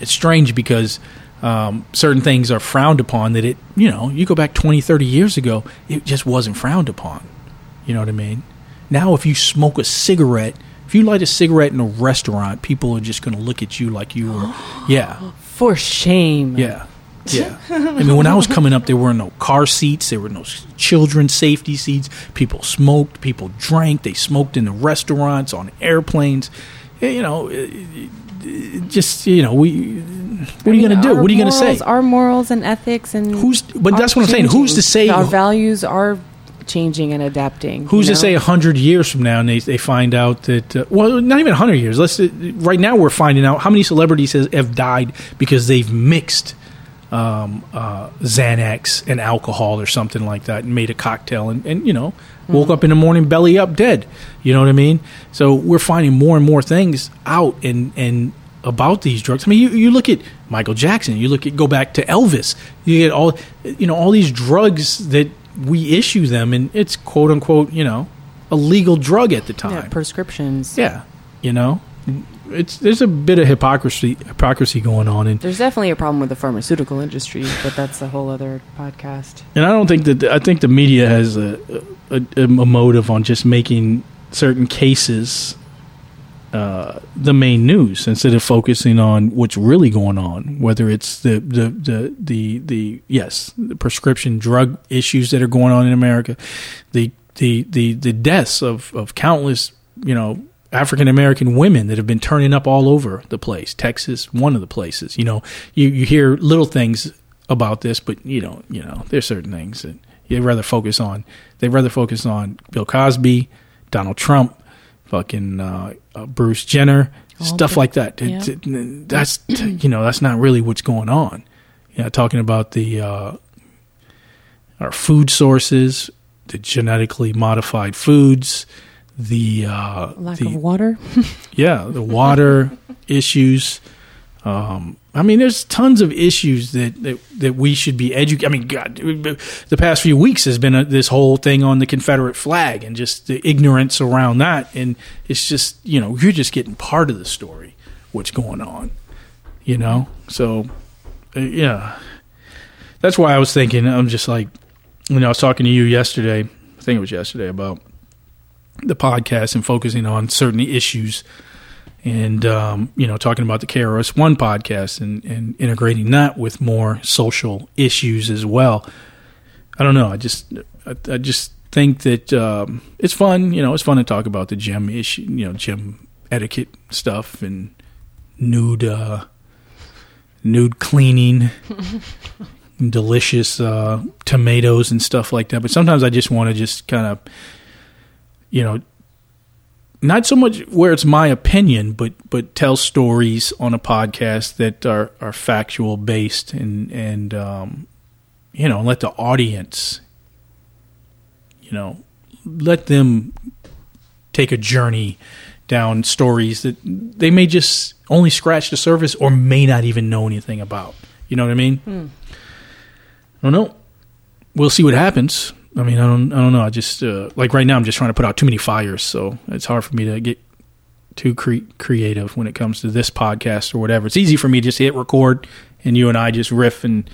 it's strange because um, certain things are frowned upon that it you know you go back 20 30 years ago it just wasn't frowned upon you know what i mean now if you smoke a cigarette If you light a cigarette in a restaurant, people are just going to look at you like you were, [GASPS] yeah, For shame. yeah, yeah. I mean, when I was coming up, there were no car seats, there were no children's safety seats. People smoked, people drank, they smoked in the restaurants, on airplanes. You know, just you know, we. What are you going to do? What are you going to say? Our morals and ethics and Who's? But that's what I'm saying. Who's to say? Our values are changing and adapting. Who's you to say a hundred years from now, and they, they find out that uh, well, not even a hundred years. Let's uh, right now we're finding out how many celebrities has, have died because they've mixed um, uh, Xanax and alcohol or something like that, and made a cocktail, and, and you know woke up in the morning belly up dead. You know what I mean? So we're finding more and more things out and and about these drugs. I mean, you, you look at Michael Jackson, you look at go back to Elvis, you get all you know all these drugs that we issue them, and it's quote unquote you know a legal drug at the time. yeah, prescriptions. Yeah, you know, it's there's a bit of hypocrisy hypocrisy going on, and There's definitely a problem with the pharmaceutical industry, but that's a whole other podcast. and I don't think that I think the media has a a, a motive on just making certain cases uh, the main news instead of focusing on what's really going on. Whether it's the the the the, the yes the prescription drug issues that are going on in America, the the the, the deaths of, of countless you know African American women that have been turning up all over the place. Texas, one of the places. You know, you, you hear little things about this, but you know, you know, there's certain things that you'd rather focus on. They'd rather focus on Bill Cosby, Donald Trump, fucking uh, uh, Bruce Jenner, All stuff the- like that. It- yeah. it- that's [CLEARS THROAT] you know, that's not really what's going on. You know, talking about the uh, our food sources, the genetically modified foods, the uh, Lack the, of water. [LAUGHS] yeah, the water issues. Um, I mean, there's tons of issues that, that, that we should be educated. I mean, God, the past few weeks has been a, this whole thing on the Confederate flag and just the ignorance around that. And it's just, you know, you're just getting part of the story, what's going on, you know? So, uh, yeah. That's why I was thinking, I'm just like, you know, I was talking to you yesterday, I think it was yesterday, about the podcast and focusing on certain issues and um, you know talking about the KRS One podcast and, and integrating that with more social issues as well. I don't know. I just I, I just think that um, it's fun. You know, it's fun to talk about the gym issue. You know, gym etiquette stuff and nude uh, nude cleaning. [LAUGHS] delicious uh, tomatoes and stuff like that but sometimes i just want to just kind of you know not so much where it's my opinion, but but tell stories on a podcast that are, are factual based and and um, you know let the audience you know let them take a journey down stories that they may just only scratch the surface or may not even know anything about. You know what I mean? I don't know. We'll see what happens. I mean, I don't, I don't know. I just uh, like right now, I'm just trying to put out too many fires, so it's hard for me to get too cre- creative when it comes to this podcast or whatever. It's easy for me to just hit record and you and I just riff and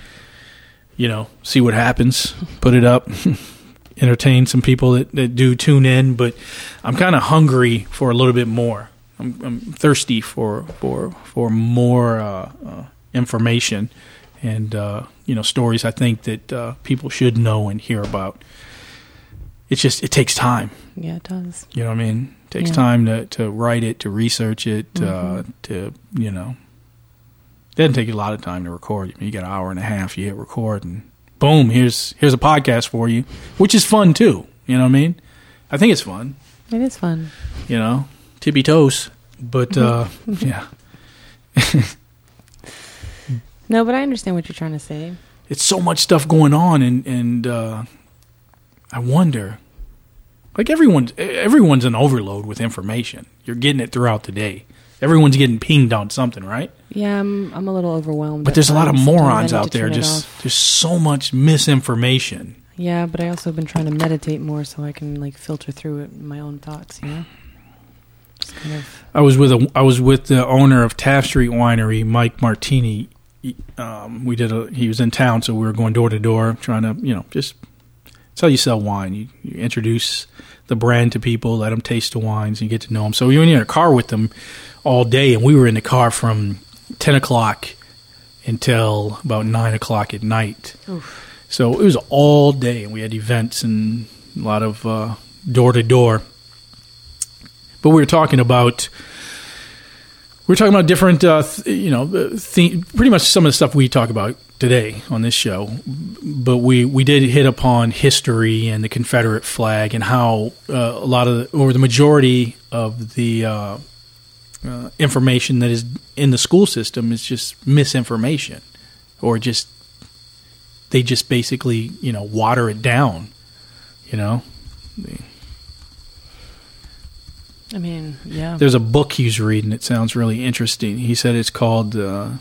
you know see what happens, put it up, [LAUGHS] entertain some people that, that do tune in. But I'm kind of hungry for a little bit more. I'm, I'm thirsty for for for more uh, uh, information and uh, you know stories I think that uh, people should know and hear about. It's just it takes time. Yeah, it does. You know what I mean? It takes Yeah. time to, to write it, to research it, uh, Mhm. to you know. It doesn't take a lot of time to record. You got an hour and a half. You hit record, and boom, here's here's a podcast for you, which is fun too. You know what I mean? I think it's fun. It is fun. You know, tippy toes, but uh, [LAUGHS] yeah, [LAUGHS] No, but I understand what you're trying to say. it's so much stuff going on, and and uh, I wonder, like everyone's everyone's an overload with information. You're getting it throughout the day. Everyone's getting pinged on something, right? Yeah, I'm I'm a little overwhelmed. But there's a lot of times. Sometimes I morons out there. Just there's so much misinformation. Yeah, but I also have been trying to meditate more so I can like filter through it my own thoughts, you know? Kind of I was with a I was with the owner of Taft Street Winery, Mike Martini. He- Um, we did a he was in town, so we were going door to door trying to you know just how you sell wine. You, you introduce the brand to people, let them taste the wines, and you get to know them. So we were in a car with them all day, and we were in the car from ten o'clock until about nine o'clock at night. So it was all day, and we had events and a lot of door to door. But we were talking about were talking about different, uh, th- you know, th- pretty much some of the stuff we talk about today on this show. But we, we did hit upon history and the Confederate flag and how uh, a lot of, the, or the majority of the uh, uh, information that is in the school system is just misinformation, or just they just basically, you know, water it down. You know. I mean, yeah. There's a book he's reading. It sounds really interesting. He said it's called. Uh,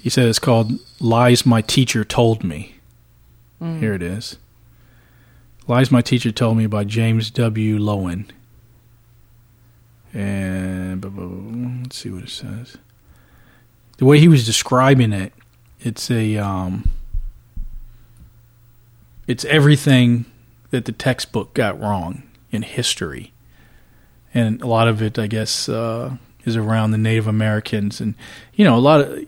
he said it's called "Lies My Teacher Told Me." Mm. Here it is. "Lies My Teacher Told Me" by James W. Loewen. And let's see what it says. The way he was describing it, it's a. Um, it's everything that the textbook got wrong in history, and a lot of it, I guess, uh, is around the Native Americans, and you know, a lot of.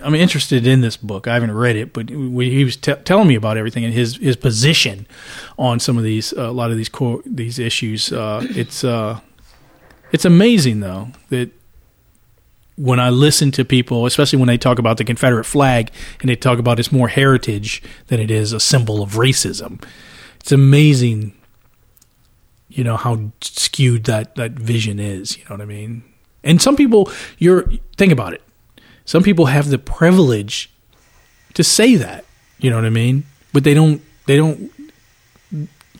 I'm interested in this book. I haven't read it, but he was t- telling me about everything and his his position on some of these uh, a lot of these these issues. Uh, it's uh, it's amazing though that when I listen to people, especially when they talk about the Confederate flag and they talk about its more heritage than it is a symbol of racism, it's amazing you know how skewed that that vision is you know what i mean? And some people you're think about it. Some people have the privilege to say that you know what i mean? But they don't they don't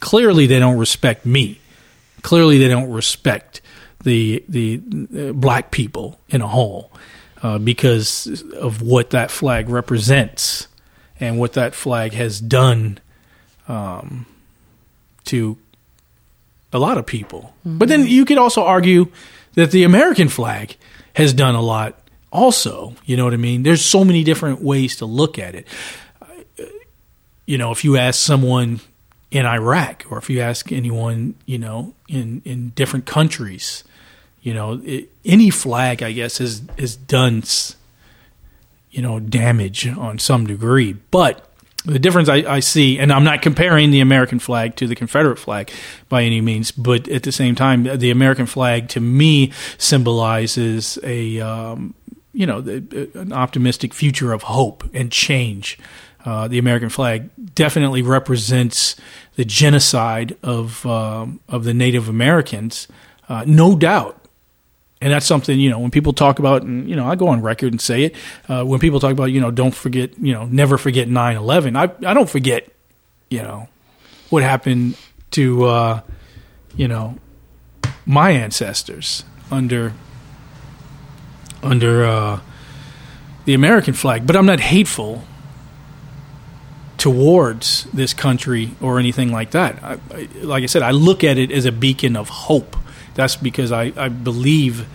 clearly they don't respect me. Clearly they don't respect the the uh, black people in a whole uh, because of what that flag represents and what that flag has done um, to a lot of people. Mm-hmm. But then you could also argue that the American flag has done a lot also. You know what I mean? There's so many different ways to look at it. You know, if you ask someone in Iraq or if you ask anyone, you know, in, in different countries, you know, it, any flag, I guess, has, has done, you know, damage on some degree. But the difference I, I, see, and I'm not comparing the American flag to the Confederate flag by any means, but at the same time, the American flag to me symbolizes a um, you know an optimistic future of hope and change. Uh, the American flag definitely represents the genocide of um, of the Native Americans, uh, no doubt and that's something you know when people talk about and you know i go on record and say it uh, when people talk about you know don't forget you know never forget 9-11 i, I don't forget you know what happened to uh, you know my ancestors under under uh, the american flag. But i'm not hateful towards this country or anything like that. I, I, like i said i look at it as a beacon of hope that's because I, I believe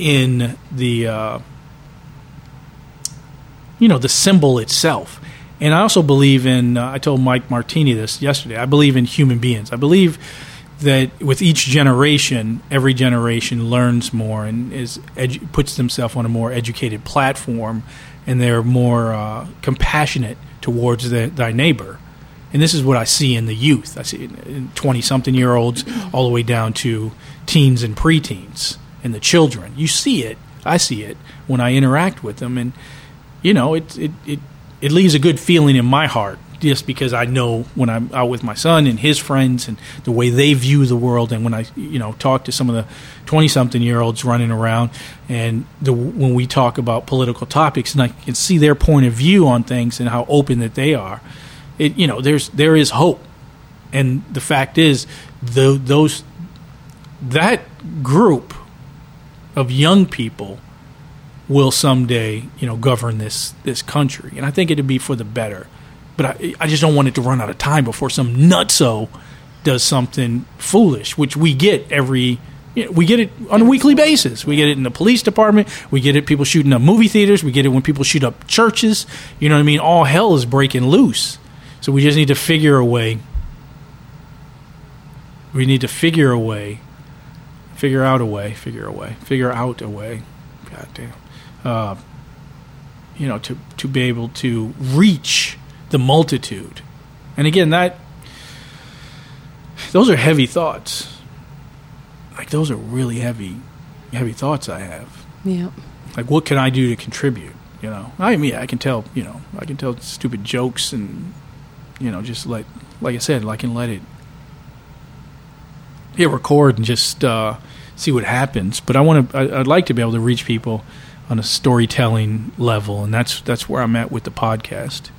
in the uh, you know the symbol itself, and I also believe in. Uh, I told Mike Martini this yesterday. I believe in human beings. I believe that with each generation, every generation learns more and is edu- puts themselves on a more educated platform, and they're more uh, compassionate towards the, thy neighbor. And this is what I see in the youth. I see twenty something year olds all the way down to teens and preteens and the children. You see it. I see it when I interact with them, and you know, it it it, it leaves a good feeling in my heart just because I know when I'm out with my son and his friends and the way they view the world, and when I you know talk to some of the twenty something year olds running around, and the when we talk about political topics, and I can see their point of view on things and how open that they are. It you know there's there is hope, and the fact is the, those that group of young people will someday, you know, govern this this country, and I think it'd be for the better. But I, I just don't want it to run out of time before some nutso does something foolish, which we get every. We get it on a weekly basis. We get it in the police department. We get it people shooting up movie theaters. We get it when people shoot up churches. You know what I mean? All hell is breaking loose. So we just need to figure a way we need to figure a way, figure out a way, figure a way, figure out a way. God damn. Uh, you know, to to be able to reach the multitude, and again, that those are heavy thoughts. Like those are really heavy, heavy thoughts I have. Yeah. Like, what can I do to contribute? You know, I mean, I can tell. You know, I can tell stupid jokes and you know, just let, like I said, I can let it hit record and just uh, see what happens. But I want to. I'd like to be able to reach people on a storytelling level, and that's that's where I'm at with the podcast.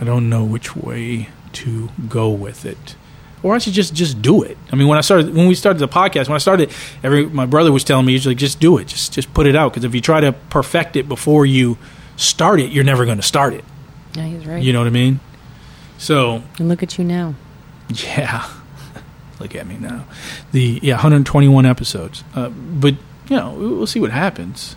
I don't know which way to go with it. Or I should just just do it. I mean, when I started, when we started the podcast, when I started, every my brother was telling me, he's like, just do it, just just put it out. Because if you try to perfect it before you start it, you're never going to start it. Yeah, he's right. You know what I mean? So and look at you now. yeah, [LAUGHS] look at me now. The yeah, 121 episodes. Uh, but you know, we'll see what happens.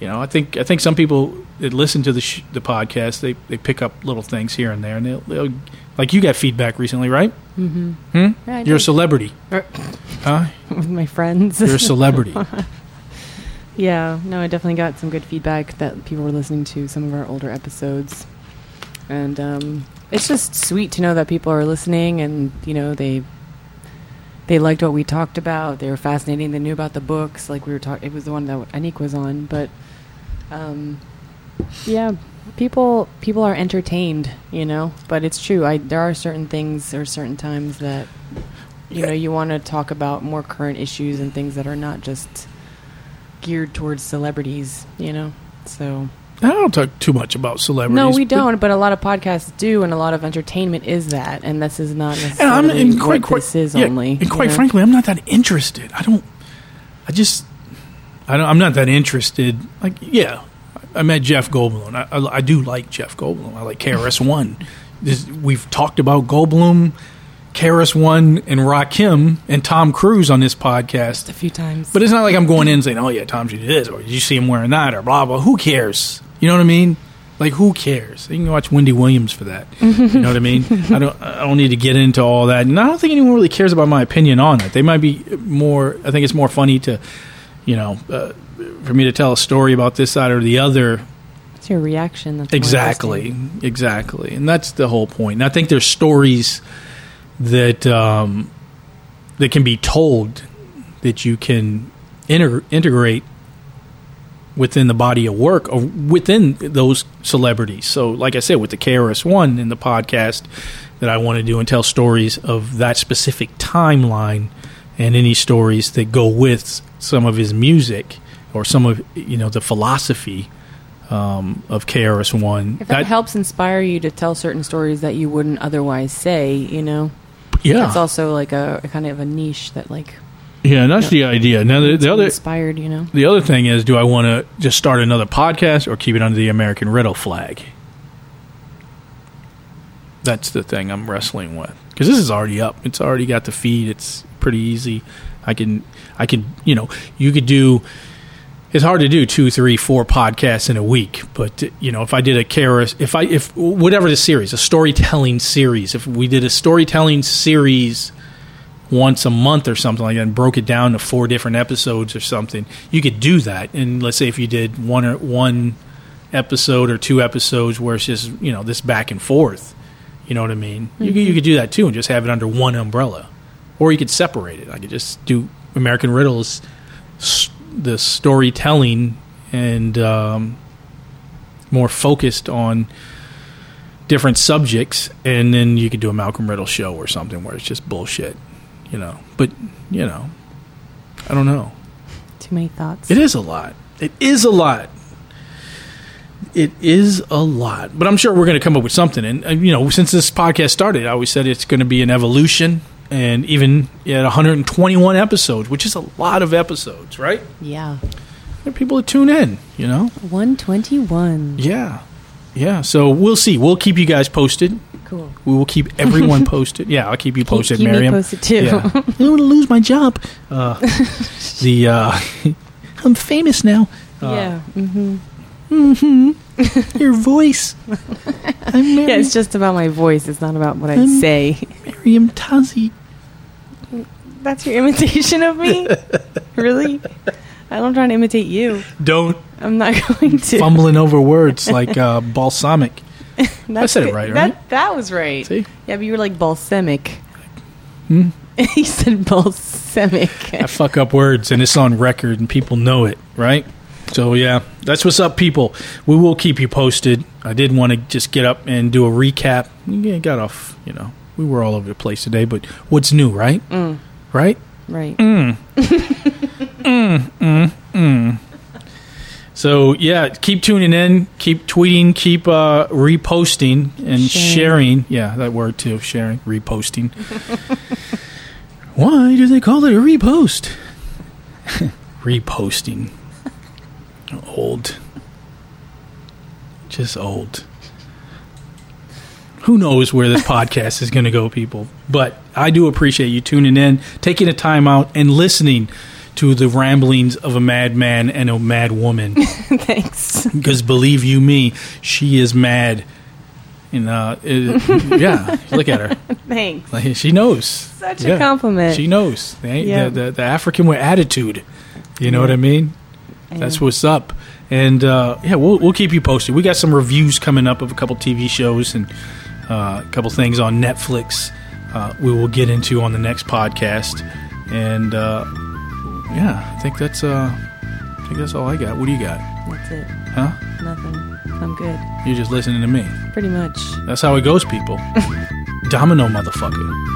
You know, I think I think some people that listen to the sh- the podcast they, they pick up little things here and there, and they'll, they'll like you got feedback recently, right? Mm-hmm. Hmm? Yeah, You're a celebrity, Er, huh? [LAUGHS] with my friends. You're a celebrity. [LAUGHS] yeah, no, I definitely got some good feedback that people were listening to some of our older episodes, and um, it's just sweet to know that people are listening, and you know they they liked what we talked about. They were fascinating. They knew about the books, like we were talking. It was the one that Anik was on, but um, yeah, people people are entertained, you know. But it's true. I there are certain things or certain times that you know you want to talk about more current issues and things that are not just geared towards celebrities, you know. So I don't talk too much about celebrities. no, we don't. But a lot of podcasts do, and a lot of entertainment is that, and this is not And I'm necessarily and quite, what quite, this is yeah, only. And you quite know? frankly, I'm not that interested. I don't. I just. I don't, I'm not that interested. Like, yeah, I met Jeff Goldblum. I, I, I do like Jeff Goldblum. I like KRS One. We've talked about Goldblum, KRS One, and Rakim and Tom Cruise on this podcast. a few times. But it's not like I'm going in saying, "Oh yeah, Tom should do this," or "Did you see him wearing that?" or blah blah. Who cares? You know what I mean? Like who cares? You can watch Wendy Williams for that. You [LAUGHS] know what I mean? I don't. I don't need to get into all that, and I don't think anyone really cares about my opinion on it. They might be more. I think it's more funny to, you know, uh, for me to tell a story about this side or the other. it's your reaction. That's Exactly, exactly, and that's the whole point. And I think there's stories that um, that can be told that you can inter- integrate within the body of work or within those celebrities. So, like I said, with the KRS One in the podcast that I want to do and tell stories of that specific timeline and any stories that go with some of his music or some of you know the philosophy um, of KRS One. If that, helps inspire you to tell certain stories that you wouldn't otherwise say, you know, yeah, it's also like a, a kind of a niche that like yeah, and that's the idea. Now the, the other inspired, you know. the other thing is, do I want to just start another podcast or keep it under the American Riddle flag? That's the thing I'm wrestling with because this is already up. It's already got the feed. It's pretty easy. I can, I can, you know, you could do. It's hard to do two, three, four podcasts in a week, but you know, if I did a Karis, if I, if whatever the series, a storytelling series, if we did a storytelling series once a month or something like that and broke it down to four different episodes or something, you could do that. And let's say if you did one or one episode or two episodes where it's just you know this back and forth, you know what I mean? You could, you could do that too and just have it under one umbrella, or you could separate it. I could just do American Riddles, the storytelling and um, more focused on different subjects, and then you could do a Malcolm Riddle show or something where it's just bullshit, you know. But you know, I don't know. Too many thoughts. It is a lot. It is a lot. It is a lot, but I'm sure we're going to come up with something. And uh, you know, since this podcast started, I always said it's going to be an evolution. And even at 121 episodes, which is a lot of episodes, right? Yeah. There are people that tune in. You know, 121. yeah, yeah. So we'll see. We'll keep you guys posted. Cool. We will keep everyone [LAUGHS] posted. Yeah, I'll keep you posted, keep me Meriem. posted, too. Yeah. I don't want to lose my job. Uh, [LAUGHS] the uh, [LAUGHS] I'm famous now. Uh, yeah. hmm Mm-hmm. Your voice. I'm Meriem, Yeah, it's just about my voice. It's not about what I I'm- say. Meriem Tazi. That's your imitation of me? really? I don't trying to imitate you. Don't I'm not going to. fumbling over words like uh, balsamic. [LAUGHS] That's said it good. right, That that was right. See? Yeah, but you were like balsamic. Hmm? [LAUGHS] he said balsamic. I fuck up words, and it's on record, and people know it, right? So yeah, that's what's up, people. We will keep you posted. I did want to just get up and do a recap. Yeah, got off. You know, we were all over the place today, but what's new, right? Mm, Right? right. [LAUGHS] So yeah, keep tuning in, keep tweeting, keep uh, reposting and sharing. Sharing. Yeah, that word too, sharing, reposting. [LAUGHS] Why do they call it a repost? [LAUGHS] reposting. Old. Just old. Who knows where this [LAUGHS] podcast is going to go, people? But I do appreciate you tuning in, taking the time out, and listening to the ramblings of a madman and a mad woman. [LAUGHS] Thanks. Because believe you me, she is mad. And uh, it- yeah, look at her. [LAUGHS] Thanks. Like, she knows. Such Yeah. a compliment. She knows. They, Yeah. the, the, the African with attitude. You know Yeah. what I mean? That's what's up. And uh, yeah, we'll, we'll keep you posted. We got some reviews coming up of a couple TV shows and uh, a couple things on Netflix. Uh, we will get into on the next podcast. And uh, yeah, I think that's uh, I think that's all I got. What do you got? That's it. Huh? Nothing. I'm good. You're just listening to me. Pretty much. That's how it goes, people. [LAUGHS] Domino, motherfucker.